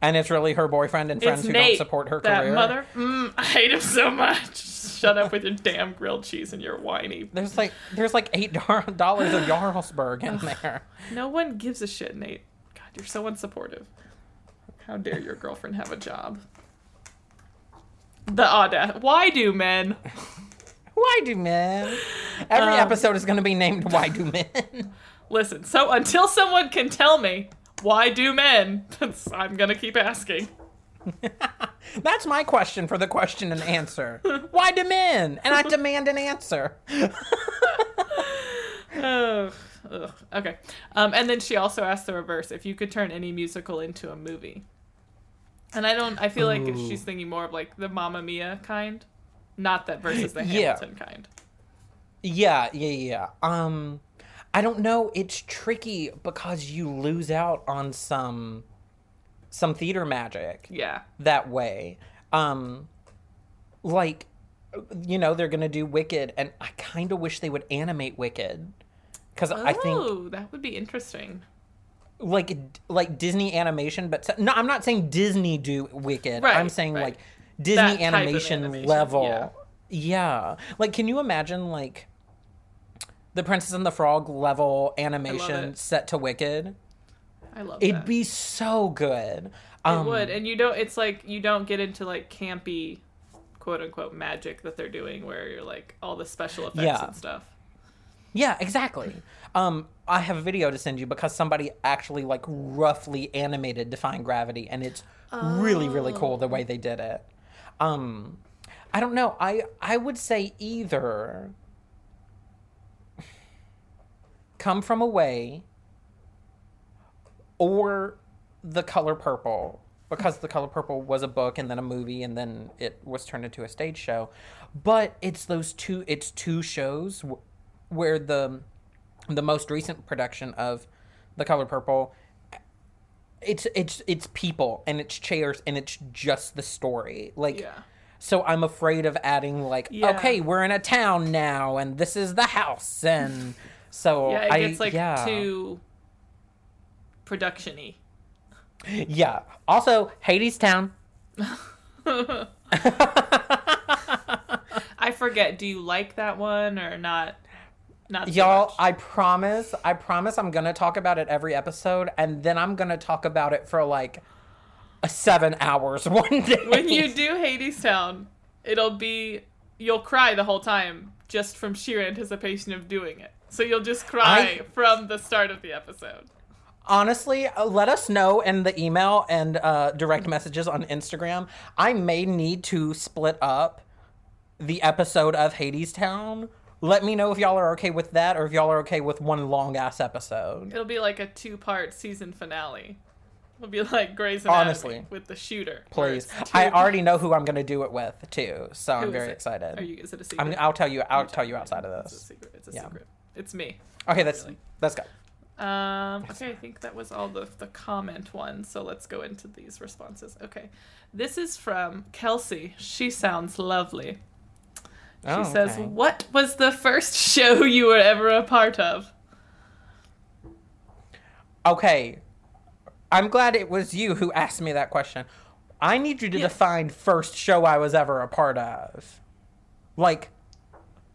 Speaker 2: And it's really her boyfriend and friends
Speaker 3: it's
Speaker 2: who
Speaker 3: Nate,
Speaker 2: don't support her
Speaker 3: that
Speaker 2: career.
Speaker 3: mother. Mm, I hate him so much. Shut up with your damn grilled cheese and your whiny.
Speaker 2: There's like there's like eight dollars of Jarlsberg in there.
Speaker 3: No one gives a shit, Nate. God, you're so unsupportive. How dare your girlfriend have a job? The audacity. Why do men?
Speaker 2: Why do men? Every
Speaker 3: Um,
Speaker 2: episode is going to be named "Why Do Men."
Speaker 3: Listen, so until someone can tell me why do men, I'm gonna keep asking.
Speaker 2: That's my question for the question and answer. Why do men? And I demand an answer.
Speaker 3: Ugh, ugh. Okay. Um, and then she also asked the reverse: if you could turn any musical into a movie. And I don't. I feel like
Speaker 2: Ooh.
Speaker 3: she's thinking more of like the Mamma Mia kind, not that versus the
Speaker 2: Yeah.
Speaker 3: Kind.
Speaker 2: Yeah, yeah, yeah. Um, I don't know. It's tricky because you lose out on some some theater magic.
Speaker 3: Yeah.
Speaker 2: that way. Um like you know, they're going to do Wicked and I kind of wish they would animate Wicked cuz I think
Speaker 3: Oh, that would be interesting.
Speaker 2: like like Disney animation but no I'm not saying Disney do Wicked.
Speaker 3: Right,
Speaker 2: I'm saying
Speaker 3: right.
Speaker 2: like Disney animation,
Speaker 3: animation,
Speaker 2: level.
Speaker 3: yeah.
Speaker 2: Yeah. Like can you imagine like the Princess and the Frog level animation set to Wicked.
Speaker 3: I love it.
Speaker 2: It'd
Speaker 3: that.
Speaker 2: be so good.
Speaker 3: It
Speaker 2: Um,
Speaker 3: would, and you don't. It's like you don't get into like campy, quote unquote, magic that they're doing, where you're like all the special effects
Speaker 2: Yeah.
Speaker 3: and stuff.
Speaker 2: Yeah, exactly. Um, I have a video to send you because somebody actually like roughly animated Defying Gravity, and it's really really cool the way they did it. Um, I don't know. I I would say either Come From Away or The Color Purple because The Color Purple was a book and then a movie and then it was turned into a stage show. But it's those two it's two shows w- where the the most recent production of The Color Purple it's it's it's people and it's chairs and it's just the story. Like
Speaker 3: Yeah.
Speaker 2: so I'm afraid of adding like,
Speaker 3: Yeah.
Speaker 2: okay, we're in a town now, and this is the house, and so
Speaker 3: Yeah, it
Speaker 2: I
Speaker 3: gets like
Speaker 2: yeah
Speaker 3: too production-y.
Speaker 2: yeah. Also, Hadestown.
Speaker 3: I forget. Do you like that one or not? Not so
Speaker 2: Y'all,
Speaker 3: much?
Speaker 2: I promise, I promise I'm gonna talk about it every episode, and then I'm gonna talk about it for like a seven hours one day.
Speaker 3: when you do Hadestown, it'll be you'll cry the whole time just from sheer anticipation of doing it. So you'll just cry
Speaker 2: I-
Speaker 3: from the start of the episode.
Speaker 2: honestly, uh, let us know in the email and uh, direct messages on Instagram. I may need to split up the episode of Hadestown. Let me know if y'all are okay with that, or if y'all are okay with one long ass episode.
Speaker 3: It'll be like a two-part season finale. It'll be like Grey's Anatomy
Speaker 2: Honestly.
Speaker 3: with the shooter.
Speaker 2: Please, I already know who I'm gonna do it with too, so
Speaker 3: Who
Speaker 2: I'm very
Speaker 3: it?
Speaker 2: excited.
Speaker 3: Are you? Is it a secret?
Speaker 2: I'm, I'll tell you. I'll tell you outside of this.
Speaker 3: It's a secret. It's a
Speaker 2: Yeah.
Speaker 3: secret. It's me.
Speaker 2: Okay, that's
Speaker 3: Really.
Speaker 2: let's go.
Speaker 3: Um, okay, I think that was all the the comment ones. So let's go into these responses. Okay, this is from Kelsey. She sounds lovely. She
Speaker 2: Oh,
Speaker 3: says, "What was the first show you were ever a part of?"
Speaker 2: Okay. I'm glad it was you who asked me that question. I need you to
Speaker 3: Yeah.
Speaker 2: define first show I was ever a part of. Like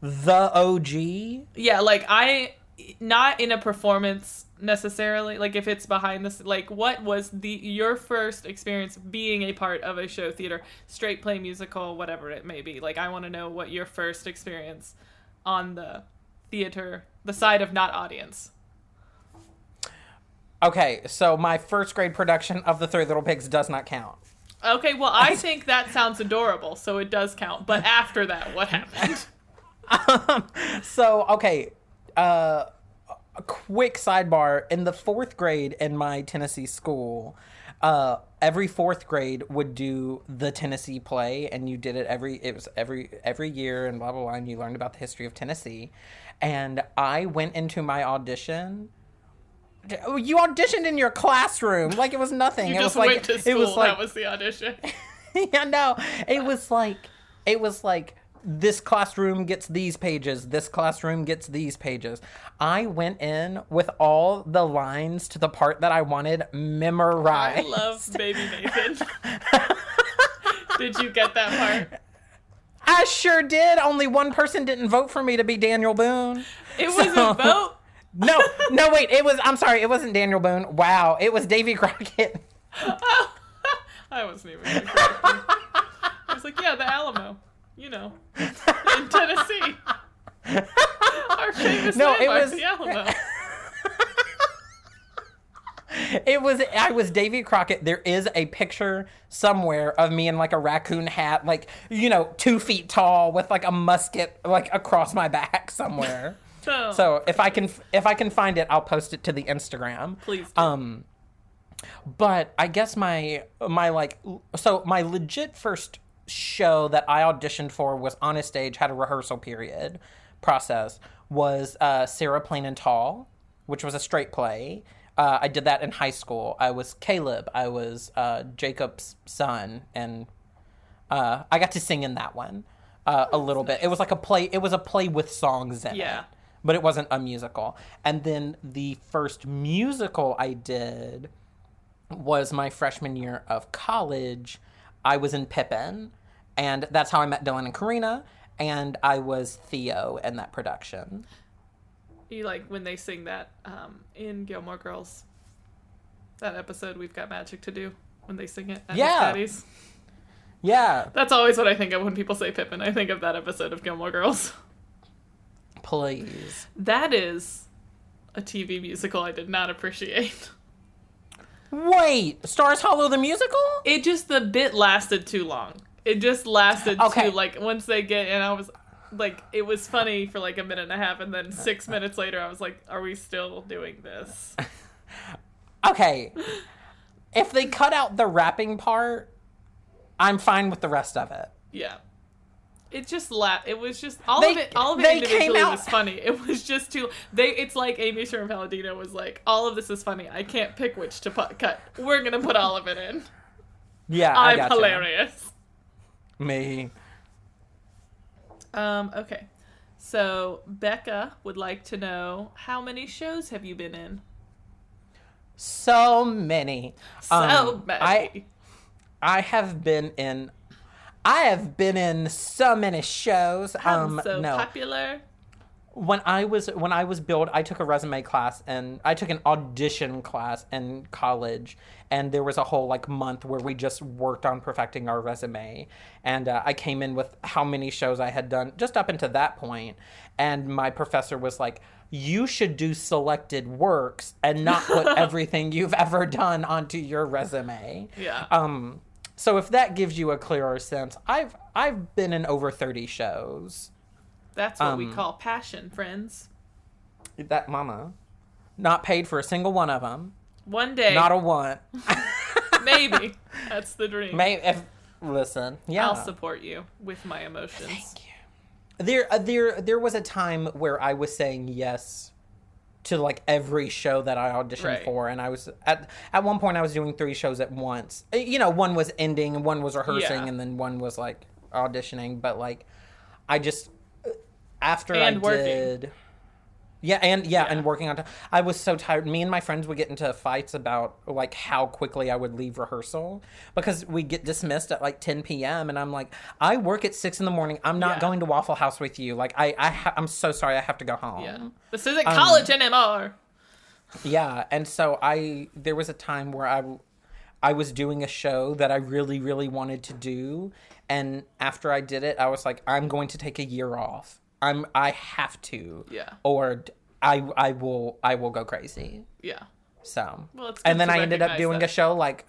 Speaker 2: the OG?
Speaker 3: Yeah, like I, not in a performance necessarily. Like if it's behind this, like what was the your first experience being a part of a show theater, straight play musical, whatever it may be. Like I want to know what your first experience on the theater, the side of not audience.
Speaker 2: Okay, so my first grade production of The Three Little Pigs does not count.
Speaker 3: Okay, well I think that sounds adorable, so it does count. But after that, what happened?
Speaker 2: So, okay, uh, a quick sidebar. In the fourth grade in my Tennessee school, uh, every fourth grade would do the Tennessee play, and you did it every it was every every year, and blah blah blah, and you learned about the history of Tennessee. And I went into my audition. You auditioned in your classroom like it was nothing.
Speaker 3: You
Speaker 2: it
Speaker 3: just
Speaker 2: was like
Speaker 3: went to school.
Speaker 2: it was like
Speaker 3: that was the audition.
Speaker 2: yeah, no, it was like it was like this classroom gets these pages, this classroom gets these pages. I went in with all the lines to the part that I wanted memorized.
Speaker 3: I love Baby Nathan. Did you get that part?
Speaker 2: I sure did. Only one person didn't vote for me to be Daniel Boone.
Speaker 3: It was
Speaker 2: So-
Speaker 3: a vote.
Speaker 2: No, no, wait. It was. I'm sorry. It wasn't Daniel Boone. Wow. It was Davy Crockett.
Speaker 3: I wasn't even. I was like, yeah, the Alamo. You know, in Tennessee. Our famous
Speaker 2: No, it was-
Speaker 3: the Alamo.
Speaker 2: It was I was Davy Crockett. There is a picture somewhere of me in like a raccoon hat, like you know, two feet tall, with like a musket like across my back somewhere.
Speaker 3: So,
Speaker 2: so if I can if I can find it, I'll post it to the Instagram.
Speaker 3: please. Do.
Speaker 2: Um, but I guess my my like so my legit first show that I auditioned for was on a stage, had a rehearsal period process was uh, Sarah Plain and Tall, which was a straight play. Uh, I did that in high school. I was Caleb. I was uh, Jacob's son, and uh, I got to sing in that one uh, a little bit. It was like a play. It was a play with songs in
Speaker 3: Yeah.
Speaker 2: it, but it wasn't a musical. And then the first musical I did was my freshman year of college. I was in Pippin, and that's how I met Dylan and Karina. And I was Theo in that production.
Speaker 3: You like when they sing that um, in Gilmore Girls. That episode, we've got magic to do. When they sing it at
Speaker 2: Yeah.
Speaker 3: Patty's.
Speaker 2: Yeah,
Speaker 3: That's always what I think of when people say Pippin. I think of that episode of Gilmore Girls.
Speaker 2: please.
Speaker 3: That is a TV musical I did not appreciate.
Speaker 2: Wait, Stars Hollow the musical?
Speaker 3: It just the bit lasted too long. It just lasted
Speaker 2: Okay.
Speaker 3: too like once they get and I was like it was funny for like a minute and a half and then six minutes later I was like, Are we still doing this?
Speaker 2: Okay. if they cut out the rapping part, I'm fine with the rest of it.
Speaker 3: Yeah. It just la- it was just all
Speaker 2: They-
Speaker 3: of it all of it individually
Speaker 2: out-
Speaker 3: was funny. It was just too they it's like Amy Sherman Palladino was like, All of this is funny. I can't pick which to put, cut. We're gonna put all of it in.
Speaker 2: Yeah, I
Speaker 3: I'm
Speaker 2: gotcha.
Speaker 3: hilarious.
Speaker 2: Me.
Speaker 3: Um, okay. So Becca would like to know how many shows have you been in?
Speaker 2: So many.
Speaker 3: So
Speaker 2: Um,
Speaker 3: many.
Speaker 2: I I have been in I have been in so many shows.
Speaker 3: I'm
Speaker 2: um
Speaker 3: so
Speaker 2: no.
Speaker 3: popular.
Speaker 2: When I was when I was billed, I took a resume class and I took an audition class in college, and there was a whole like month where we just worked on perfecting our resume, and uh, I came in with how many shows I had done just up until that point, and my professor was like. You should do selected works and not put everything you've ever done onto your resume.
Speaker 3: Yeah.
Speaker 2: Um, so if that gives you a clearer sense, I've I've been in over thirty shows.
Speaker 3: That's what we
Speaker 2: um,
Speaker 3: call passion, friends.
Speaker 2: That mama, not paid for a single one of them.
Speaker 3: One day,
Speaker 2: Not a one.
Speaker 3: maybe. That's the dream.
Speaker 2: May if listen, yeah.
Speaker 3: I'll support you with my emotions. Thank you.
Speaker 2: There, uh, there, there was a time where I was saying yes to like every show that I auditioned
Speaker 3: Right.
Speaker 2: for, and I was at at one point I was doing three shows at once. Uh, You know, one was ending, and one was rehearsing,
Speaker 3: Yeah.
Speaker 2: and then one was like auditioning. But like, I just after
Speaker 3: And
Speaker 2: I
Speaker 3: working.
Speaker 2: did. Yeah, and yeah,
Speaker 3: Yeah.
Speaker 2: and working on time. I was so tired. Me and my friends would get into fights about like how quickly I would leave rehearsal because we get dismissed at like 10 p.m. and I'm like, I work at six in the morning. I'm not
Speaker 3: Yeah.
Speaker 2: going to Waffle House with you. Like, I, I, ha- I'm so sorry. I have to go home.
Speaker 3: Yeah. This isn't
Speaker 2: Um,
Speaker 3: college anymore.
Speaker 2: Yeah, and so I there was a time where I I was doing a show that I really really wanted to do and after I did it I was like I'm going to take a year off. I'm I have to.
Speaker 3: Yeah.
Speaker 2: Or I I will I will go crazy.
Speaker 3: Yeah.
Speaker 2: So
Speaker 3: Well, it's
Speaker 2: and then I ended up doing
Speaker 3: that.
Speaker 2: a show like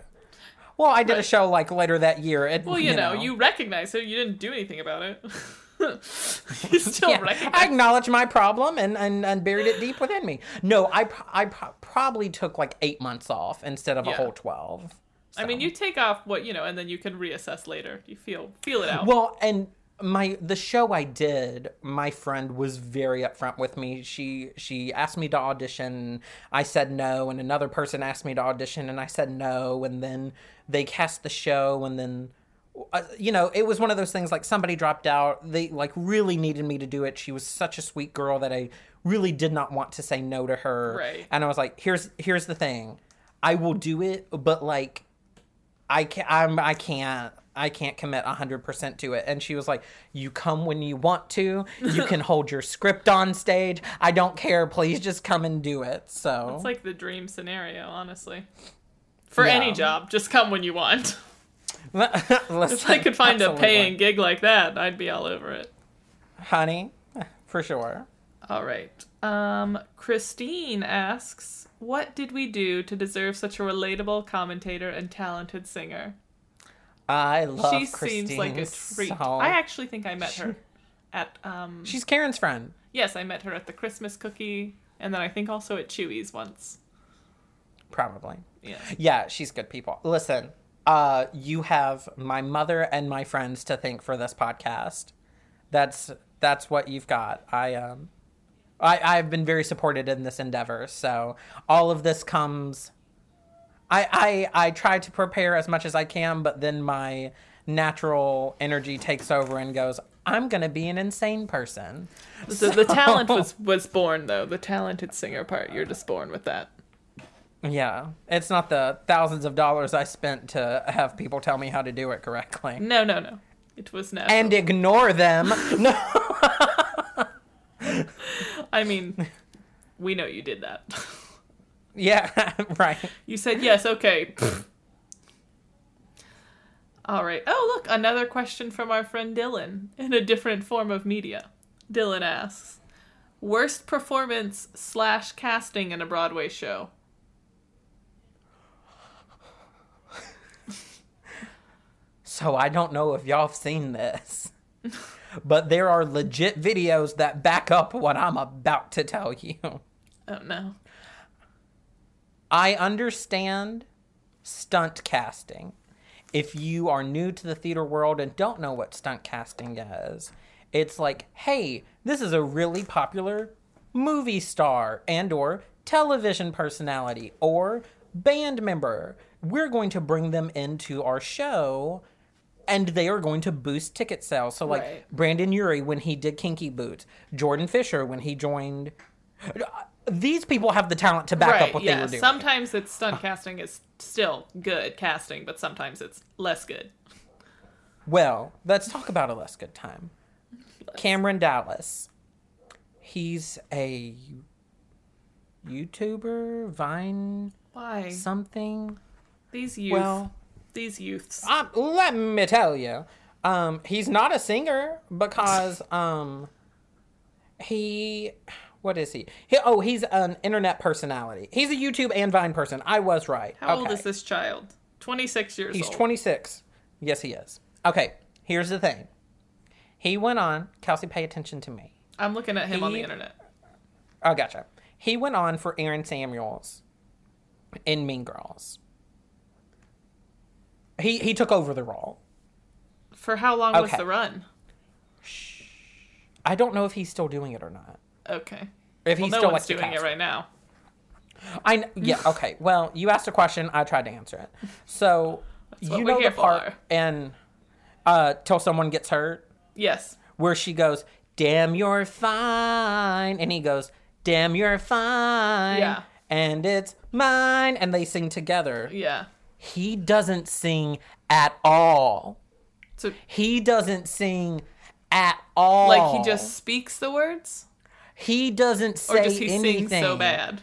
Speaker 2: well, I did a show like later that year. It,
Speaker 3: Well, you, know, you recognize it. You didn't do anything about it. you still
Speaker 2: Yeah,
Speaker 3: recognize
Speaker 2: I acknowledged my problem and, and, and buried it deep within me. No, I, I probably took like eight months off instead of a whole 12.
Speaker 3: I mean, you take off what you know, and then you can reassess later. You feel feel it out.
Speaker 2: Well, and my the show I did, my friend was very upfront with me. She she asked me to audition. I said no, and another person asked me to audition, and I said no. And then they cast the show, and then uh, you know it was one of those things like somebody dropped out. They like really needed me to do it. She was such a sweet girl that I really did not want to say no to her.
Speaker 3: Right.
Speaker 2: And I was like, here's here's the thing, I will do it, but like I can't. I'm. I can't. I can't commit hundred percent to it. And she was like, "You come when you want to. You can hold your script on stage. I don't care. Please just come and do it." So
Speaker 3: it's like the dream scenario, honestly. For
Speaker 2: Yeah.
Speaker 3: any job, just come when you want. If I could find a paying gig like that, I'd be all over it.
Speaker 2: honey, for sure.
Speaker 3: All right. Um, Christine asks, "What did we do to deserve such a relatable commentator and talented singer?"
Speaker 2: I love
Speaker 3: she
Speaker 2: Christine.
Speaker 3: seems like a treat.
Speaker 2: so-
Speaker 3: I actually think I met her at um.
Speaker 2: She's Karen's friend.
Speaker 3: Yes, I met her at the Christmas cookie, and then I think also at Chewy's once.
Speaker 2: Probably.
Speaker 3: Yeah.
Speaker 2: Yeah, she's good people. Listen, uh, you have my mother and my friends to thank for this podcast. That's that's what you've got. I um I I've been very supported in this endeavor. So all of this comes I I I try to prepare as much as I can, but then my natural energy takes over and goes, I'm going to be an insane person.
Speaker 3: So the talent was was born though. The talented singer part, you're just born with that.
Speaker 2: Yeah, it's not the thousands of dollars I spent to have people tell me how to do it correctly.
Speaker 3: No, no, no. It was natural.
Speaker 2: and ignore them. No.
Speaker 3: I mean, We know you did that.
Speaker 2: Yeah, right.
Speaker 3: you said yes, okay. All right. Oh, look, another question from our friend Dylan in a different form of media. Dylan asks, "Worst performance slash casting in a Broadway show."
Speaker 2: So I don't know if y'all have seen this, but there are legit videos that back up what I'm about to tell you.
Speaker 3: Oh no.
Speaker 2: I understand stunt casting. If you are new to the theater world and don't know what stunt casting is, it's like, hey, this is a really popular movie star and or television personality or band member. We're going to bring them into our show and they are going to boost ticket sales. So like
Speaker 3: Right.
Speaker 2: Brendon Urie when he did Kinky Boots, Jordan Fisher when he joined these people have the talent to back up
Speaker 3: right.
Speaker 2: what
Speaker 3: Yeah.
Speaker 2: they were doing.
Speaker 3: Sometimes it's stunt casting is still good casting, but sometimes it's less good.
Speaker 2: Well, let's talk about a less good time. Cameron Dallas. He's a YouTuber, Vine,
Speaker 3: Why?
Speaker 2: something.
Speaker 3: These youth.
Speaker 2: Well,
Speaker 3: these youths.
Speaker 2: um, let me tell you, um, he's not a singer because um, he, what is he? he? Oh, he's an internet personality. He's a YouTube and Vine person. I was right.
Speaker 3: How old is this child? 26 years old.
Speaker 2: He's
Speaker 3: old.
Speaker 2: 26. Yes, he is. Okay, here's the thing. He went on, Kelsey, pay attention to me.
Speaker 3: I'm looking at him on the internet.
Speaker 2: Oh, gotcha. He went on for Aaron Samuels in Mean Girls. He he took over the role.
Speaker 3: For how long was the run?
Speaker 2: I don't know if he's still doing it or not.
Speaker 3: Okay.
Speaker 2: If
Speaker 3: Well,
Speaker 2: he's
Speaker 3: no
Speaker 2: still
Speaker 3: one's doing it right now.
Speaker 2: I kn- yeah okay. Well, you asked a question. I tried to answer it. So you know the part and uh, till someone gets hurt.
Speaker 3: Yes.
Speaker 2: where she goes, "Damn, you're fine," and he goes, "Damn, you're fine."
Speaker 3: Yeah.
Speaker 2: And it's mine, and they sing together.
Speaker 3: Yeah.
Speaker 2: He doesn't sing at all.
Speaker 3: So
Speaker 2: He doesn't sing at all.
Speaker 3: like he just speaks the words
Speaker 2: he doesn't
Speaker 3: or
Speaker 2: say
Speaker 3: does he
Speaker 2: anything.
Speaker 3: sing so bad?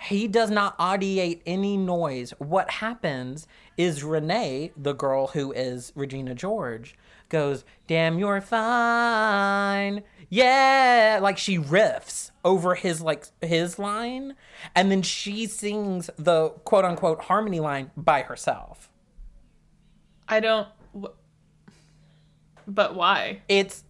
Speaker 2: He does not audiate any noise. What happens is Renee, the girl who is Regina George, goes, "Damn, you're fine." Yeah, like she riffs over his like his line and then she sings the quote unquote harmony line by herself.
Speaker 3: I don't But why?
Speaker 2: It's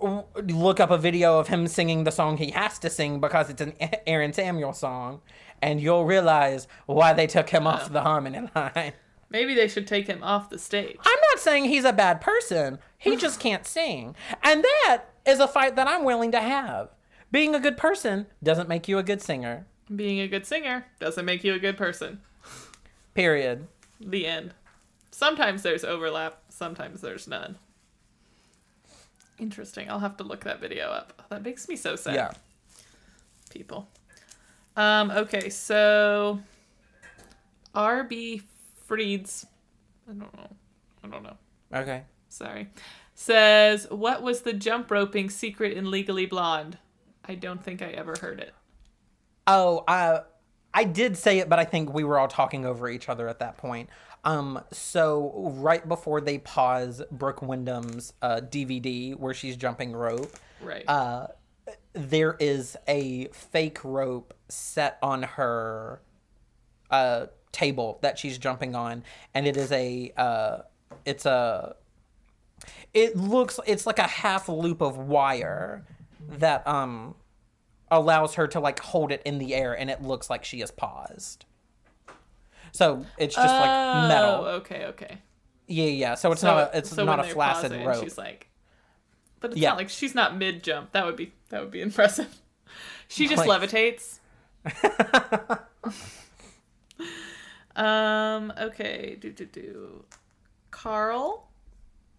Speaker 2: look up a video of him singing the song he has to sing because it's an Aaron Samuel song and you'll realize why they took him off the harmony line.
Speaker 3: Maybe they should take him off the stage.
Speaker 2: I'm not saying he's a bad person. He just can't sing. And that is a fight that I'm willing to have. Being a good person doesn't make you a good singer.
Speaker 3: Being a good singer doesn't make you a good person.
Speaker 2: Period.
Speaker 3: The end. Sometimes there's overlap, sometimes there's none. Interesting. I'll have to look that video up. That makes me so sad.
Speaker 2: Yeah.
Speaker 3: People. Um, okay, so RB Freeds I don't know. I don't know.
Speaker 2: Okay.
Speaker 3: Sorry. Says, what was the jump roping secret in Legally Blonde? I don't think I ever heard it.
Speaker 2: Oh, uh, I did say it, but I think we were all talking over each other at that point. Um, so right before they pause Brooke Wyndham's uh, DVD where she's jumping rope,
Speaker 3: Right.
Speaker 2: uh, there is a fake rope set on her uh, table that she's jumping on, and it is a uh, it's a it looks it's like a half loop of wire that um allows her to like hold it in the air, and it looks like she is paused. So it's just like metal.
Speaker 3: Oh, okay, okay.
Speaker 2: Yeah, yeah. So it's
Speaker 3: So-
Speaker 2: not a it's
Speaker 3: so
Speaker 2: not
Speaker 3: when
Speaker 2: a flaccid rope.
Speaker 3: She's like, but it's
Speaker 2: Yeah.
Speaker 3: not like she's not mid jump. That would be that would be impressive. She just
Speaker 2: Like-
Speaker 3: levitates. um. Okay. Do do do. Carl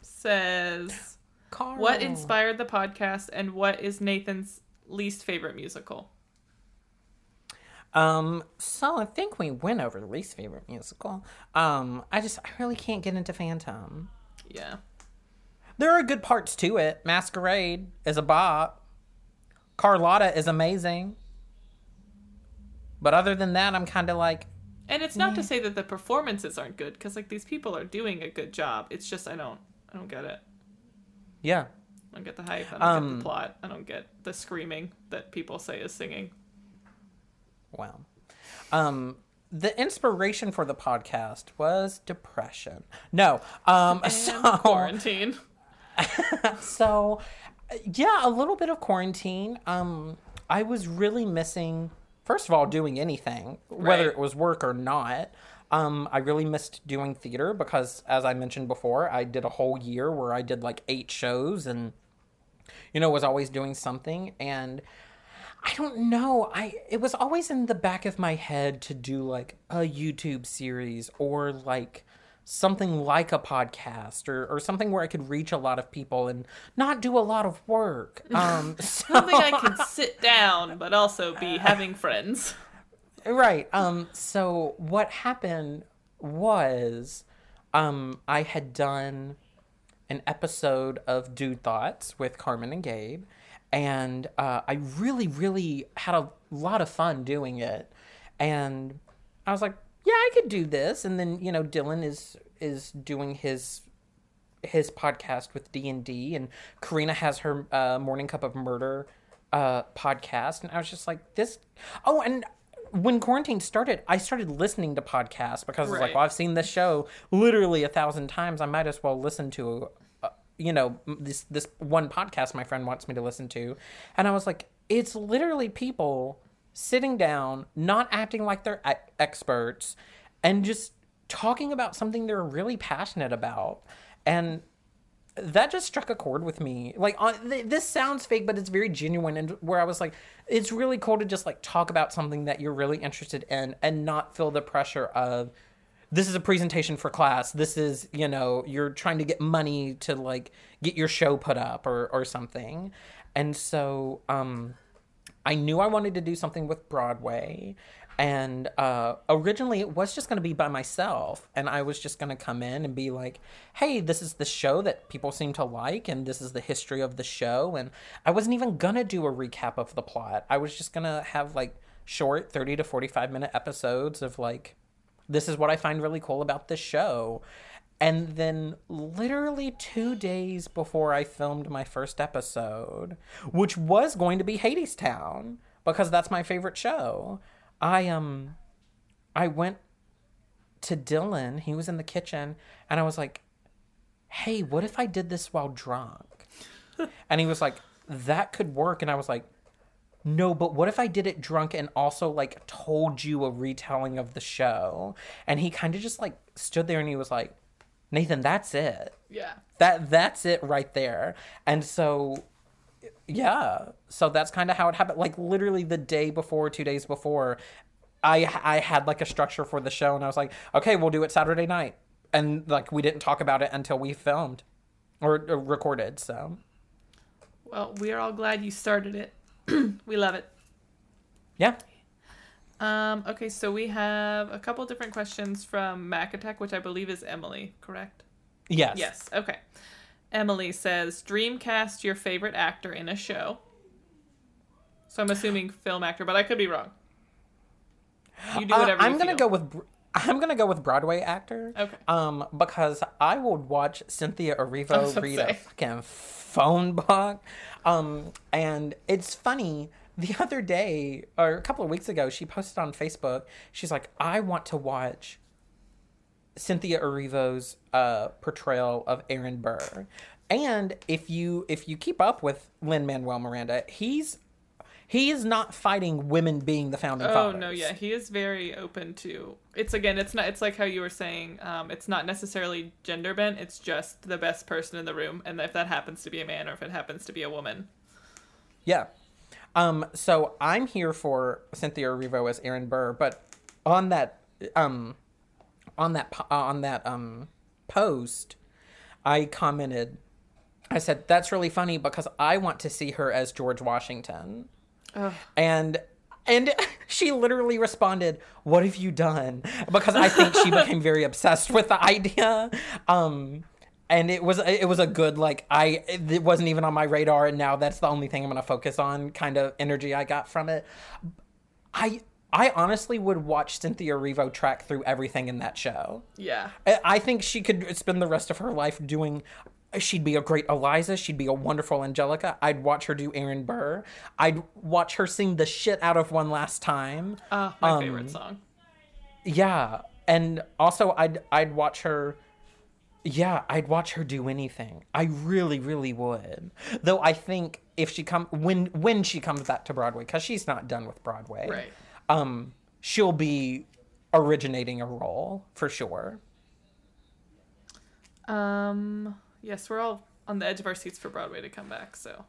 Speaker 3: says,
Speaker 2: Carl.
Speaker 3: "What inspired the podcast, and what is Nathan's least favorite musical?"
Speaker 2: Um, so I think we went over least favorite musical. Um, I just I really can't get into Phantom.
Speaker 3: Yeah.
Speaker 2: There are good parts to it. Masquerade is a bop. Carlotta is amazing. But other than that, I'm kind of like,
Speaker 3: And it's not to say that the performances aren't good, because like these people are doing a good job. It's just I don't, I don't get it.
Speaker 2: yeah.
Speaker 3: I don't get the hype. I don't get
Speaker 2: Um,
Speaker 3: the plot. I don't get the screaming that people say is singing.
Speaker 2: Wow. Um, the inspiration for the podcast was depression. No. Um,
Speaker 3: And
Speaker 2: so
Speaker 3: quarantine.
Speaker 2: so yeah, a little bit of quarantine. Um, I was really missing. First of all, doing anything, whether
Speaker 3: Right.
Speaker 2: it was work or not. Um, I really missed doing theater because, as I mentioned before, I did a whole year where I did like eight shows and, you know, was always doing something. And I don't know. I it was always in the back of my head to do like a YouTube series or like something like a podcast or, or something where I could reach a lot of people and not do a lot of work. Um, so-
Speaker 3: Something I could sit down, but also be having friends.
Speaker 2: right. Um, so what happened was um, I had done an episode of Dude Thoughts with Carmen and Gabe, and uh, I really, really had a lot of fun doing it. And I was like, yeah, I could do this. And then you know, Dylan is is doing his his podcast with D and D, and Karina has her uh, Morning Cup of Murder uh, podcast, and I was just like, this. Oh, and when quarantine started, I started listening to podcasts because I was like, well, I've seen this show literally a thousand times. I might as well listen to, you know, this this one podcast my friend wants me to listen to, and I was like, it's literally people sitting down, not acting like they're experts, and just talking about something they're really passionate about, and that just struck a chord with me. Like, on, th- this sounds fake, but it's very genuine. And where I was like, it's really cool to just like talk about something that you're really interested in and not feel the pressure of this is a presentation for class. This is, you know, you're trying to get money to like get your show put up or, or something. And so, um, I knew I wanted to do something with Broadway. And uh, originally, it was just going to be by myself. And I was just going to come in and be like, hey, this is the show that people seem to like. And this is the history of the show. And I wasn't even going to do a recap of the plot. I was just going to have like short 30 to 45 minute episodes of like, this is what I find really cool about this show. And then, literally two days before I filmed my first episode, which was going to be Hadestown, because that's my favorite show, I um, I went to Dylan. He was in the kitchen, and I was like, "Hey, what if I did this while drunk?" and he was like, "That could work." And I was like, no, but what if I did it drunk and also like told you a retelling of the show? And he kind of just like stood there and he was like, Nathan, that's it.
Speaker 3: Yeah.
Speaker 2: That that's it right there. And so yeah, so that's kind of how it happened. Like literally the day before, 2 days before, I I had like a structure for the show and I was like, "Okay, we'll do it Saturday night." And like we didn't talk about it until we filmed or, or recorded, so
Speaker 3: Well, we are all glad you started it. we love it.
Speaker 2: yeah.
Speaker 3: Um, okay, so we have a couple different questions from Mac Attack, which I believe is Emily, correct?
Speaker 2: Yes.
Speaker 3: Yes. Okay. Emily says, "Dreamcast your favorite actor in a show." So I'm assuming film actor, but I could be wrong. You do
Speaker 2: Uh,
Speaker 3: whatever
Speaker 2: I'm
Speaker 3: you
Speaker 2: gonna
Speaker 3: feel.
Speaker 2: go with Br- I'm gonna go with Broadway actor.
Speaker 3: Okay.
Speaker 2: Um, because I would watch Cynthia Erivo read a fucking phone book. Um, and it's funny. The other day, or a couple of weeks ago, she posted on Facebook. She's like, "I want to watch Cynthia Erivo's uh, portrayal of Aaron Burr." And if you if you keep up with Lin Manuel Miranda, he's he is not fighting women being the founding
Speaker 3: Oh
Speaker 2: fathers.
Speaker 3: Oh no, yeah, he is very open to. It's again, it's not. It's like how you were saying. Um, it's not necessarily gender bent. It's just the best person in the room, and if that happens to be a man or if it happens to be a woman.
Speaker 2: Yeah. Um, so I'm here for Cynthia Erivo as Aaron Burr, but on that um on that uh, on that um post, I commented I said that's really funny because I want to see her as George Washington.
Speaker 3: Ugh.
Speaker 2: And and she literally responded, "What have you done?" Because I think she became very obsessed with the idea. Um and it was it was a good like I it wasn't even on my radar, and now that's the only thing I'm gonna focus on. Kind of energy I got from it. I I honestly would watch Cynthia Erivo track through everything in that show.
Speaker 3: Yeah.
Speaker 2: I- I think she could spend the rest of her life doing. She'd be a great Eliza. She'd be a wonderful Angelica. I'd watch her do Aaron Burr. I'd watch her sing the shit out of One Last Time.
Speaker 3: Uh, my
Speaker 2: Um,
Speaker 3: favorite song.
Speaker 2: Yeah, and also I'd I'd watch her. Yeah, I'd watch her do anything. I really, really would. Though I think if she come when when she comes back to Broadway, because she's not done with Broadway,
Speaker 3: Right.
Speaker 2: Um, she'll be originating a role for sure.
Speaker 3: Um. Yes, we're all on the edge of our seats for Broadway to come back. So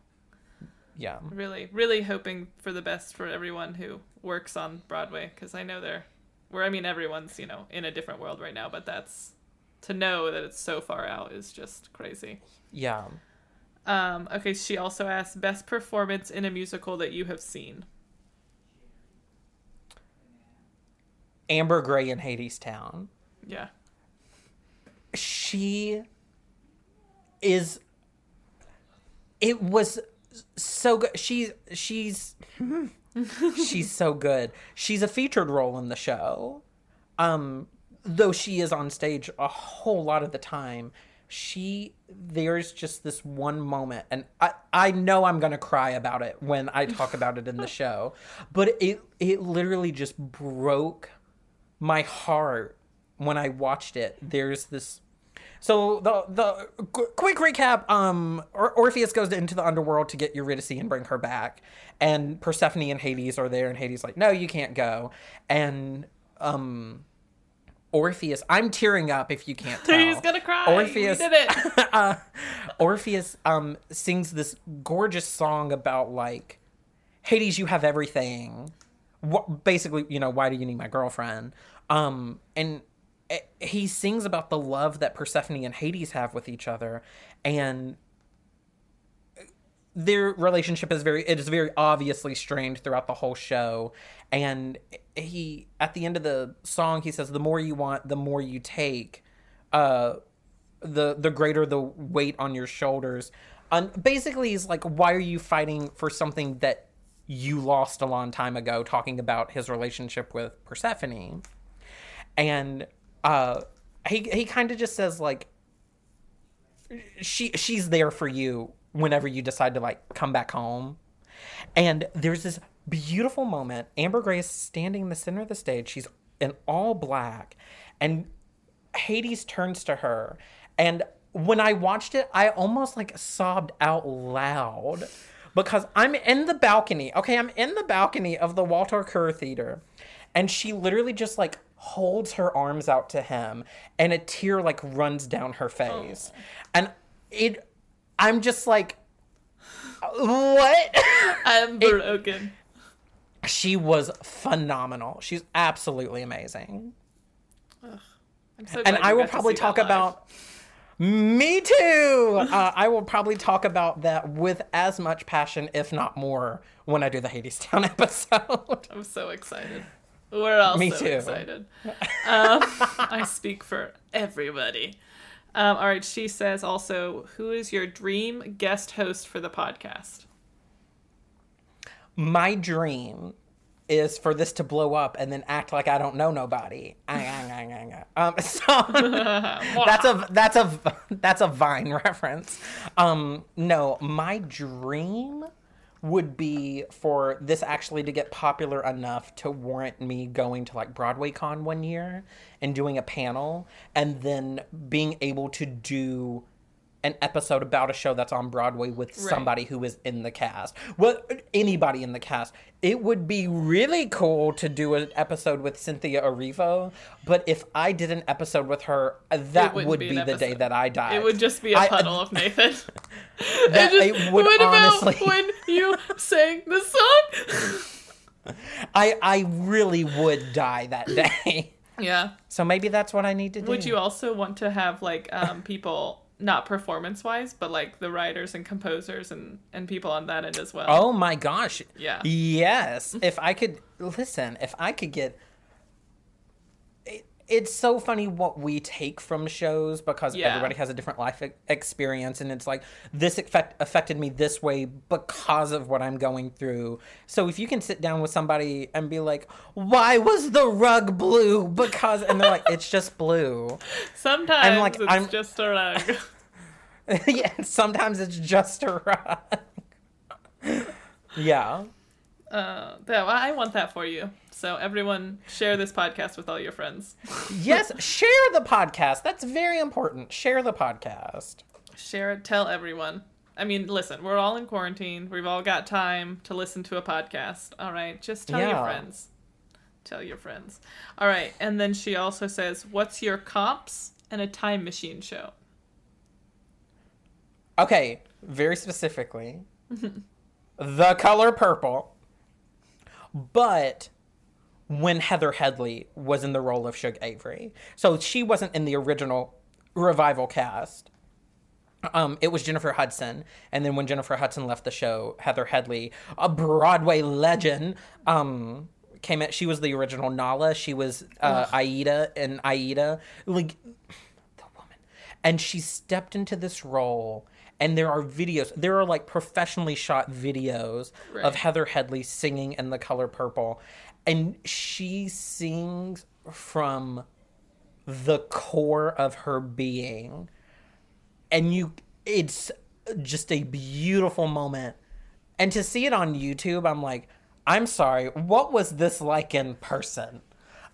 Speaker 2: Yeah.
Speaker 3: really, really hoping for the best for everyone who works on Broadway because I know they're, where I mean everyone's you know in a different world right now, but that's to know that it's so far out is just crazy.
Speaker 2: Yeah.
Speaker 3: Um. Okay. She also asked best performance in a musical that you have seen.
Speaker 2: Amber Gray in Hadestown.
Speaker 3: Yeah.
Speaker 2: She is it was so good. She's she's she's so good. She's a featured role in the show. Um though she is on stage a whole lot of the time. She there's just this one moment and I I know I'm going to cry about it when I talk about it in the show, but it it literally just broke my heart when I watched it. There's this. So the the qu- quick recap: um, or- Orpheus goes into the underworld to get Eurydice and bring her back, and Persephone and Hades are there, and Hades like, no, you can't go, and um. Orpheus, I'm tearing up if you can't tell.
Speaker 3: He's gonna cry.
Speaker 2: Orpheus,
Speaker 3: We did it.
Speaker 2: uh, Orpheus um sings this gorgeous song about like Hades, you have everything. What, basically, you know, why do you need my girlfriend? Um, and he sings about the love that Persephone and Hades have with each other, and their relationship is very it is very obviously strained throughout the whole show. And he at the end of the song he says the more you want the more you take. Uh the the greater the weight on your shoulders. And basically he's like why are you fighting for something that you lost a long time ago talking about his relationship with Persephone? And uh he he kind of just says like she she's there for you whenever you decide to like come back home. And there's this beautiful moment. Amber Gray is standing in the center of the stage. She's in all black, and Hades turns to her. And when I watched it, I almost like sobbed out loud because I'm in the balcony. Okay, I'm in the balcony of the Walter Kerr Theater, and she literally just like holds her arms out to him, and a tear like runs down her face, and it. I'm just like, what?
Speaker 3: I'm broken.
Speaker 2: she was phenomenal. She's absolutely amazing.
Speaker 3: I'm so
Speaker 2: and I will probably talk about. Me too. Uh, I will probably talk about that with as much passion, if not more, when I do the Hadestown episode.
Speaker 3: I'm so excited. We're all
Speaker 2: Me
Speaker 3: so
Speaker 2: too.
Speaker 3: excited. Um, I speak for everybody. Um, all right, she says also, who is your dream guest host for the podcast?
Speaker 2: My dream is for this to blow up and then act like I don't know nobody. um, so that's a that's a that's a Vine reference. Um, no, my dream would be for this actually to get popular enough to warrant me going to like Broadway Con one year and doing a panel and then being able to do an episode about a show that's on Broadway with somebody who is in the cast. Well, anybody in the cast. It would be really cool to do an episode with Cynthia Erivo, but if I did an episode with her, that
Speaker 3: wouldn't be
Speaker 2: be, the day that I died.
Speaker 3: It would just be a puddle of Nathan.
Speaker 2: That-
Speaker 3: It just-
Speaker 2: it would
Speaker 3: what about when you sang the song?
Speaker 2: I I really would die that day.
Speaker 3: yeah.
Speaker 2: So maybe that's what I need to do.
Speaker 3: Would you also want to have like um, people not performance wise, but like the writers and composers and and people on that end as well?
Speaker 2: Oh my gosh.
Speaker 3: Yeah.
Speaker 2: Yes. If I could listen, if I could get it's so funny what we take from shows because
Speaker 3: Yeah.
Speaker 2: everybody has a different life e- experience and it's like this affect, affected me this way because of what I'm going through. So if you can sit down with somebody and be like, "Why was the rug blue?" because and they're like, "It's just blue."
Speaker 3: Sometimes
Speaker 2: like,
Speaker 3: it's
Speaker 2: I'm-
Speaker 3: just a rug.
Speaker 2: yeah, sometimes it's just a rug. yeah.
Speaker 3: uh, yeah, well, I want that for you. So everyone, share this podcast with all your friends.
Speaker 2: Yes, share the podcast. That's very important. Share the podcast.
Speaker 3: Share it. Tell everyone. I mean, listen, we're all in quarantine. We've all got time to listen to a podcast. All right, just tell your friends. Tell your friends. All right, and then she also says, "What's your comps and a time machine show?"
Speaker 2: Okay, very specifically, the color purple. But when Heather Headley was in the role of Shug Avery, so she wasn't in the original revival cast. Um, it was Jennifer Hudson, and then when Jennifer Hudson left the show, Heather Headley, a Broadway legend, um, came in. She was the original Nala. She was uh, Aida and Aida. Like the woman, and she stepped into this role. And there are videos. There are like professionally shot videos
Speaker 3: Right.
Speaker 2: of Heather Headley singing in the color purple, and she sings from the core of her being and you it's just a beautiful moment and to see it on youtube i'm like i'm sorry what was this like in person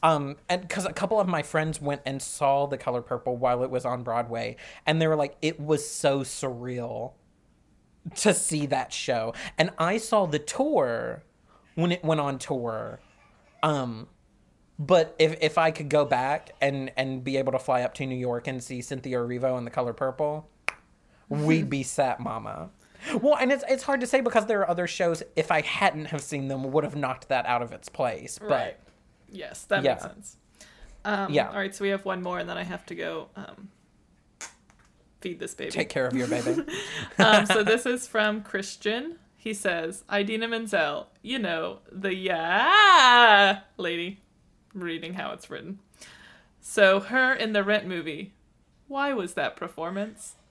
Speaker 2: um and because a couple of my friends went and saw the color purple while it was on broadway and they were like it was so surreal to see that show and i saw the tour when it went on tour um but if if I could go back and and be able to fly up to New York and see Cynthia Erivo in the color purple, we'd be set, mama. Well, and it's it's hard to say because there are other shows. If I hadn't have seen them, would have knocked that out of its place. But
Speaker 3: Right. Yes, that makes sense. Um,
Speaker 2: Yeah.
Speaker 3: All right, so we have one more, and then I have to go um, feed this baby.
Speaker 2: take care of your baby.
Speaker 3: um, so this is from Christian. He says, Idina Menzel, you know, the yeah lady. Reading how it's written. So her in the Rent movie. Why was that performance?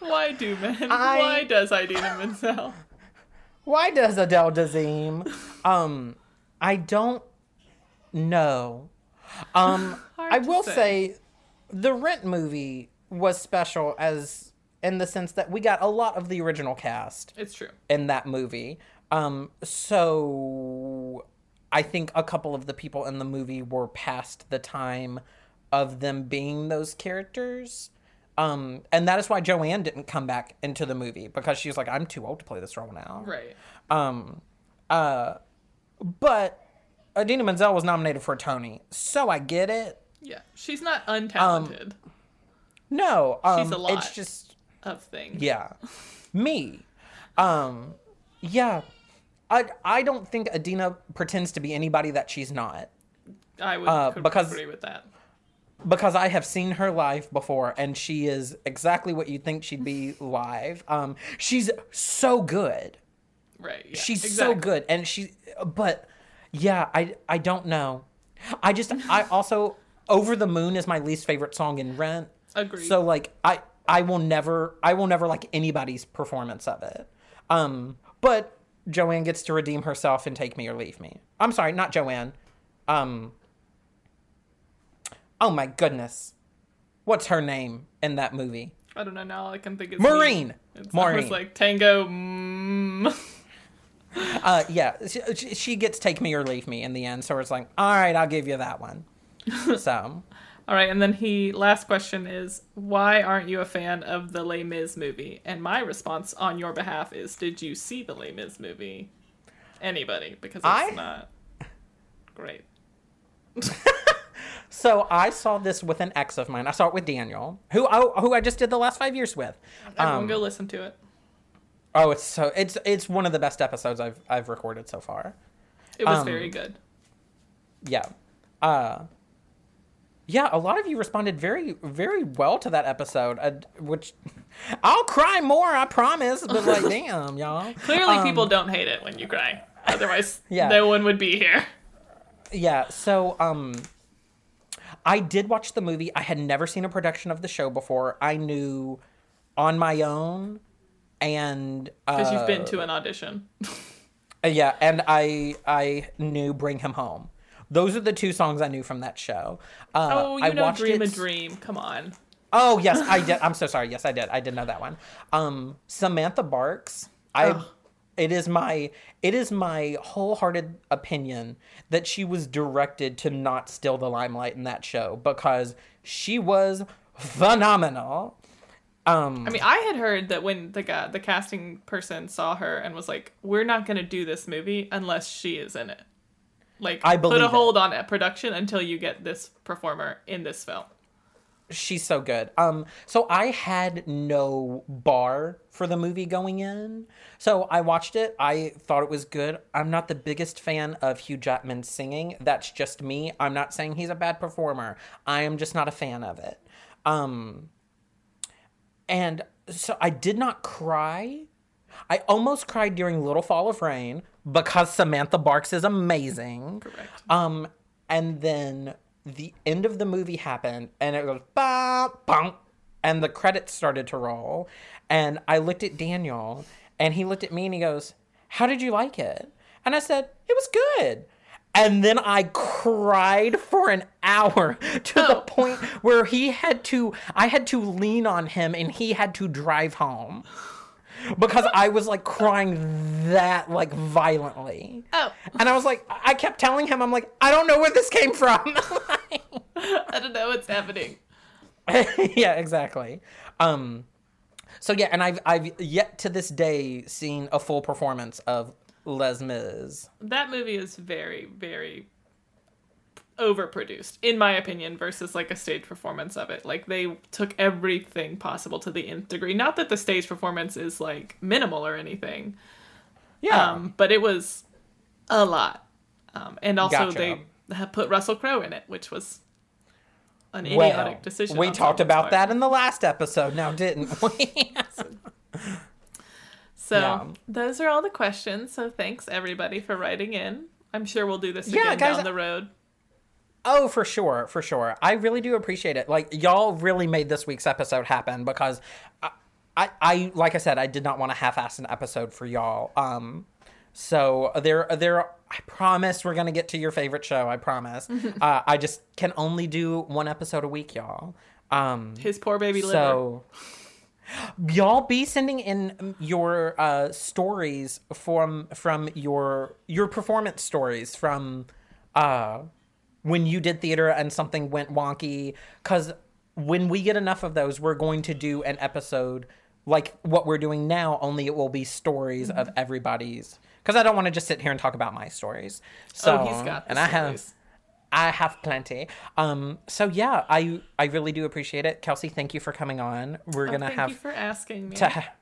Speaker 3: Why do men?
Speaker 2: I-
Speaker 3: Why does Idina Menzel?
Speaker 2: Why does Adele Dazeem? Um, I don't know. Um, I will
Speaker 3: say.
Speaker 2: say. the Rent movie was special as in the sense that we got a lot of the original cast
Speaker 3: It's true.
Speaker 2: in that movie. Um, so I think a couple of the people in the movie were past the time of them being those characters. Um, and that is why Joanne didn't come back into the movie because she's like, I'm too old to play this role now.
Speaker 3: Right.
Speaker 2: Um, uh, but Idina Menzel was nominated for a Tony, so I get it.
Speaker 3: Yeah. She's not untalented
Speaker 2: No, um,
Speaker 3: She's a lot.
Speaker 2: it's just
Speaker 3: of things.
Speaker 2: yeah, me. Um, yeah, I I don't think Adina pretends to be anybody that she's not
Speaker 3: I would
Speaker 2: Uh, because-
Speaker 3: agree with that.
Speaker 2: Because I have seen her live before, and she is exactly what you think she'd be live. Um, she's so good.
Speaker 3: Right. Yeah,
Speaker 2: she's so good and she but yeah i i don't know i just i also over the moon is my least favorite song in rent
Speaker 3: Agreed.
Speaker 2: so like i i will never i will never like anybody's performance of it um but joanne gets to redeem herself and take me or leave me i'm sorry not joanne um oh my goodness what's her name in that movie
Speaker 3: I don't know. Now I can think is Marine. It's,
Speaker 2: Maureen.
Speaker 3: Was like Tango. Mm.
Speaker 2: Uh, yeah, she, she gets take me or leave me in the end. So it's like, all right, I'll give you that one. so,
Speaker 3: All right, and then he last question is why aren't you a fan of the Les Mis movie? And my response on your behalf is did you see the Les Mis movie? Anybody because it's
Speaker 2: I-
Speaker 3: not great.
Speaker 2: so I saw this with an ex of mine. I saw it with Daniel, who I, who I just did the last five years with.
Speaker 3: Everyone
Speaker 2: Um,
Speaker 3: go listen to it.
Speaker 2: Oh, it's so it's it's one of the best episodes I've I've recorded so far.
Speaker 3: It was
Speaker 2: um,
Speaker 3: very good.
Speaker 2: Yeah, uh, yeah. A lot of you responded very very well to that episode, uh, which I'll cry more, I promise. But like, damn, y'all.
Speaker 3: Clearly,
Speaker 2: Um,
Speaker 3: people don't hate it when you cry. Otherwise,
Speaker 2: Yeah.
Speaker 3: no one would be here.
Speaker 2: yeah. So, um, I did watch the movie. I had never seen a production of the show before. I knew on my own, and uh,
Speaker 3: Because you've been to an audition.
Speaker 2: Uh, Yeah, and I I knew "Bring Him Home." Those are the two songs I knew from that show. Uh,
Speaker 3: Oh, you
Speaker 2: I
Speaker 3: know
Speaker 2: watched
Speaker 3: Dream
Speaker 2: it-
Speaker 3: a Dream. Come on.
Speaker 2: Oh yes, I did. I'm so sorry. Yes, I did. I did know that one. Um, Samantha Barks. I. It is my it is my wholehearted opinion that she was directed to not steal the limelight in that show because she was phenomenal. Um,
Speaker 3: I mean, I had heard that when the guy, the casting person saw her and was like, "We're not going to do this movie unless she is in it." Like,
Speaker 2: I
Speaker 3: put a
Speaker 2: it.
Speaker 3: hold on at production until you get this performer in this film.
Speaker 2: She's so good. Um, so I had no bar for the movie going in. So I watched it. I thought it was good. I'm not the biggest fan of Hugh Jackman singing. That's just me. I'm not saying he's a bad performer. I am just not a fan of it. Um, and so I did not cry. I almost cried during Little Fall of Rain because Samantha Barks is amazing.
Speaker 3: Correct.
Speaker 2: Um, and then the end of the movie happened, and it goes ba bum, and the credits started to roll. And I looked at Daniel, and he looked at me, and he goes, "How did you like it?" And I said, "It was good." And then I cried for an hour to the
Speaker 3: Oh.
Speaker 2: point where he had to, I had to lean on him, and he had to drive home because I was like crying that like violently.
Speaker 3: Oh,
Speaker 2: And I was like, I kept telling him, I'm like, I don't know where this came from.
Speaker 3: I don't know what's happening.
Speaker 2: yeah, exactly. Um, so yeah, and I've I've yet to this day seen a full performance of Les Mis.
Speaker 3: That movie is very, very overproduced, in my opinion, versus like a stage performance of it. Like they took everything possible to the nth degree. Not that the stage performance is like minimal or anything,
Speaker 2: Yeah,
Speaker 3: um, but it was a lot. Um, and also
Speaker 2: Gotcha.
Speaker 3: they put Russell Crowe in it, which was an
Speaker 2: well,
Speaker 3: idiotic decision.
Speaker 2: we talked about
Speaker 3: part.
Speaker 2: that in the last episode, now didn't we?
Speaker 3: So
Speaker 2: Yeah.
Speaker 3: those are all the questions. So thanks everybody for writing in. I'm sure we'll do this
Speaker 2: Yeah,
Speaker 3: again
Speaker 2: guys,
Speaker 3: down the road.
Speaker 2: Oh, for sure, for sure. I really do appreciate it. Like y'all really made this week's episode happen because I, I, I like I said, I did not want to half-ass an episode for y'all. Um, so there, there. I promise we're gonna get to your favorite show. I promise. uh, I just can only do one episode a week, y'all. Um,
Speaker 3: His poor baby liver.
Speaker 2: so y'all be sending in your uh, stories from from your your performance stories from uh, when you did theater and something went wonky. Because when we get enough of those, we're going to do an episode like what we're doing now. Only it will be stories of
Speaker 3: Mm-hmm.
Speaker 2: everybody's. Because I don't want to just sit here and talk about my stories. So
Speaker 3: oh, he's got
Speaker 2: and I have. I have plenty. Um, so yeah, I I really do appreciate it, Kelsey. Thank you for coming on. We're
Speaker 3: Oh,
Speaker 2: gonna
Speaker 3: thank
Speaker 2: have
Speaker 3: you for asking me.
Speaker 2: ha-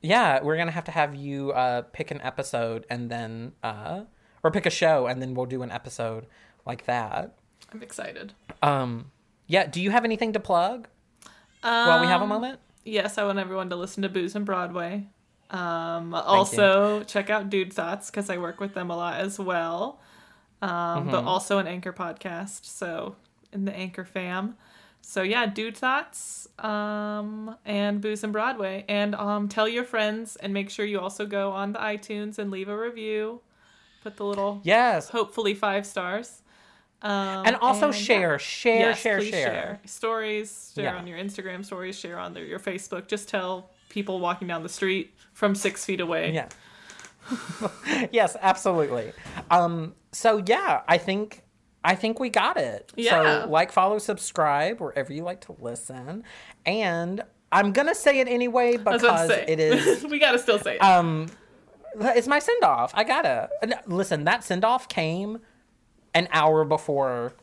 Speaker 2: yeah, we're gonna have to have you uh, pick an episode and then uh, or pick a show and then we'll do an episode like that.
Speaker 3: I'm excited.
Speaker 2: Um, yeah. Do you have anything to plug while we have a
Speaker 3: Um,
Speaker 2: moment?
Speaker 3: Yes, I want everyone to listen to Booze and Broadway. Um, also, check out Dude Thoughts because I work with them a lot as well. Um,
Speaker 2: Mm-hmm.
Speaker 3: But also an Anchor podcast, so in the Anchor fam. So yeah, Dude Thoughts um, and Booze and Broadway, and um, tell your friends and make sure you also go on the iTunes and leave a review. Put the little
Speaker 2: Yes.
Speaker 3: hopefully five stars. Um,
Speaker 2: And also
Speaker 3: yeah.
Speaker 2: share, share,
Speaker 3: Yes,
Speaker 2: share,
Speaker 3: please
Speaker 2: share.
Speaker 3: Stories, share
Speaker 2: Yeah.
Speaker 3: on your Instagram stories, share on their, your Facebook. Just tell people walking down the street from six feet away.
Speaker 2: Yeah. yes, absolutely. Um, so yeah, I think I think we got it.
Speaker 3: Yeah.
Speaker 2: So like, follow, subscribe wherever you like to listen, and I'm gonna say it anyway
Speaker 3: I was about
Speaker 2: because
Speaker 3: to say.
Speaker 2: it is
Speaker 3: we gotta still say it.
Speaker 2: um, it's my send off. I gotta listen. That send off came an hour before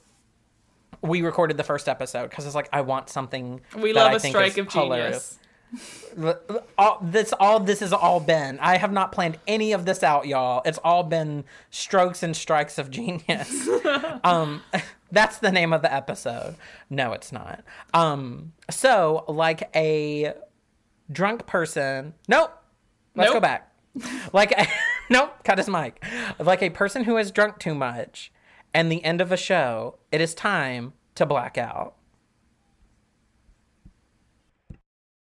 Speaker 2: we recorded the first episode because it's like I want something.
Speaker 3: we
Speaker 2: that
Speaker 3: love
Speaker 2: I
Speaker 3: a
Speaker 2: think
Speaker 3: strike of
Speaker 2: hilarious.
Speaker 3: genius.
Speaker 2: all this all this has all been i have not planned any of this out y'all. It's all been strokes and strikes of genius. Um that's the name of the episode. No it's not. Um so like a drunk person nope. Let's go back. Like a, nope cut his mic. Like a person who has drunk too much and the end of a show, it is time to black out.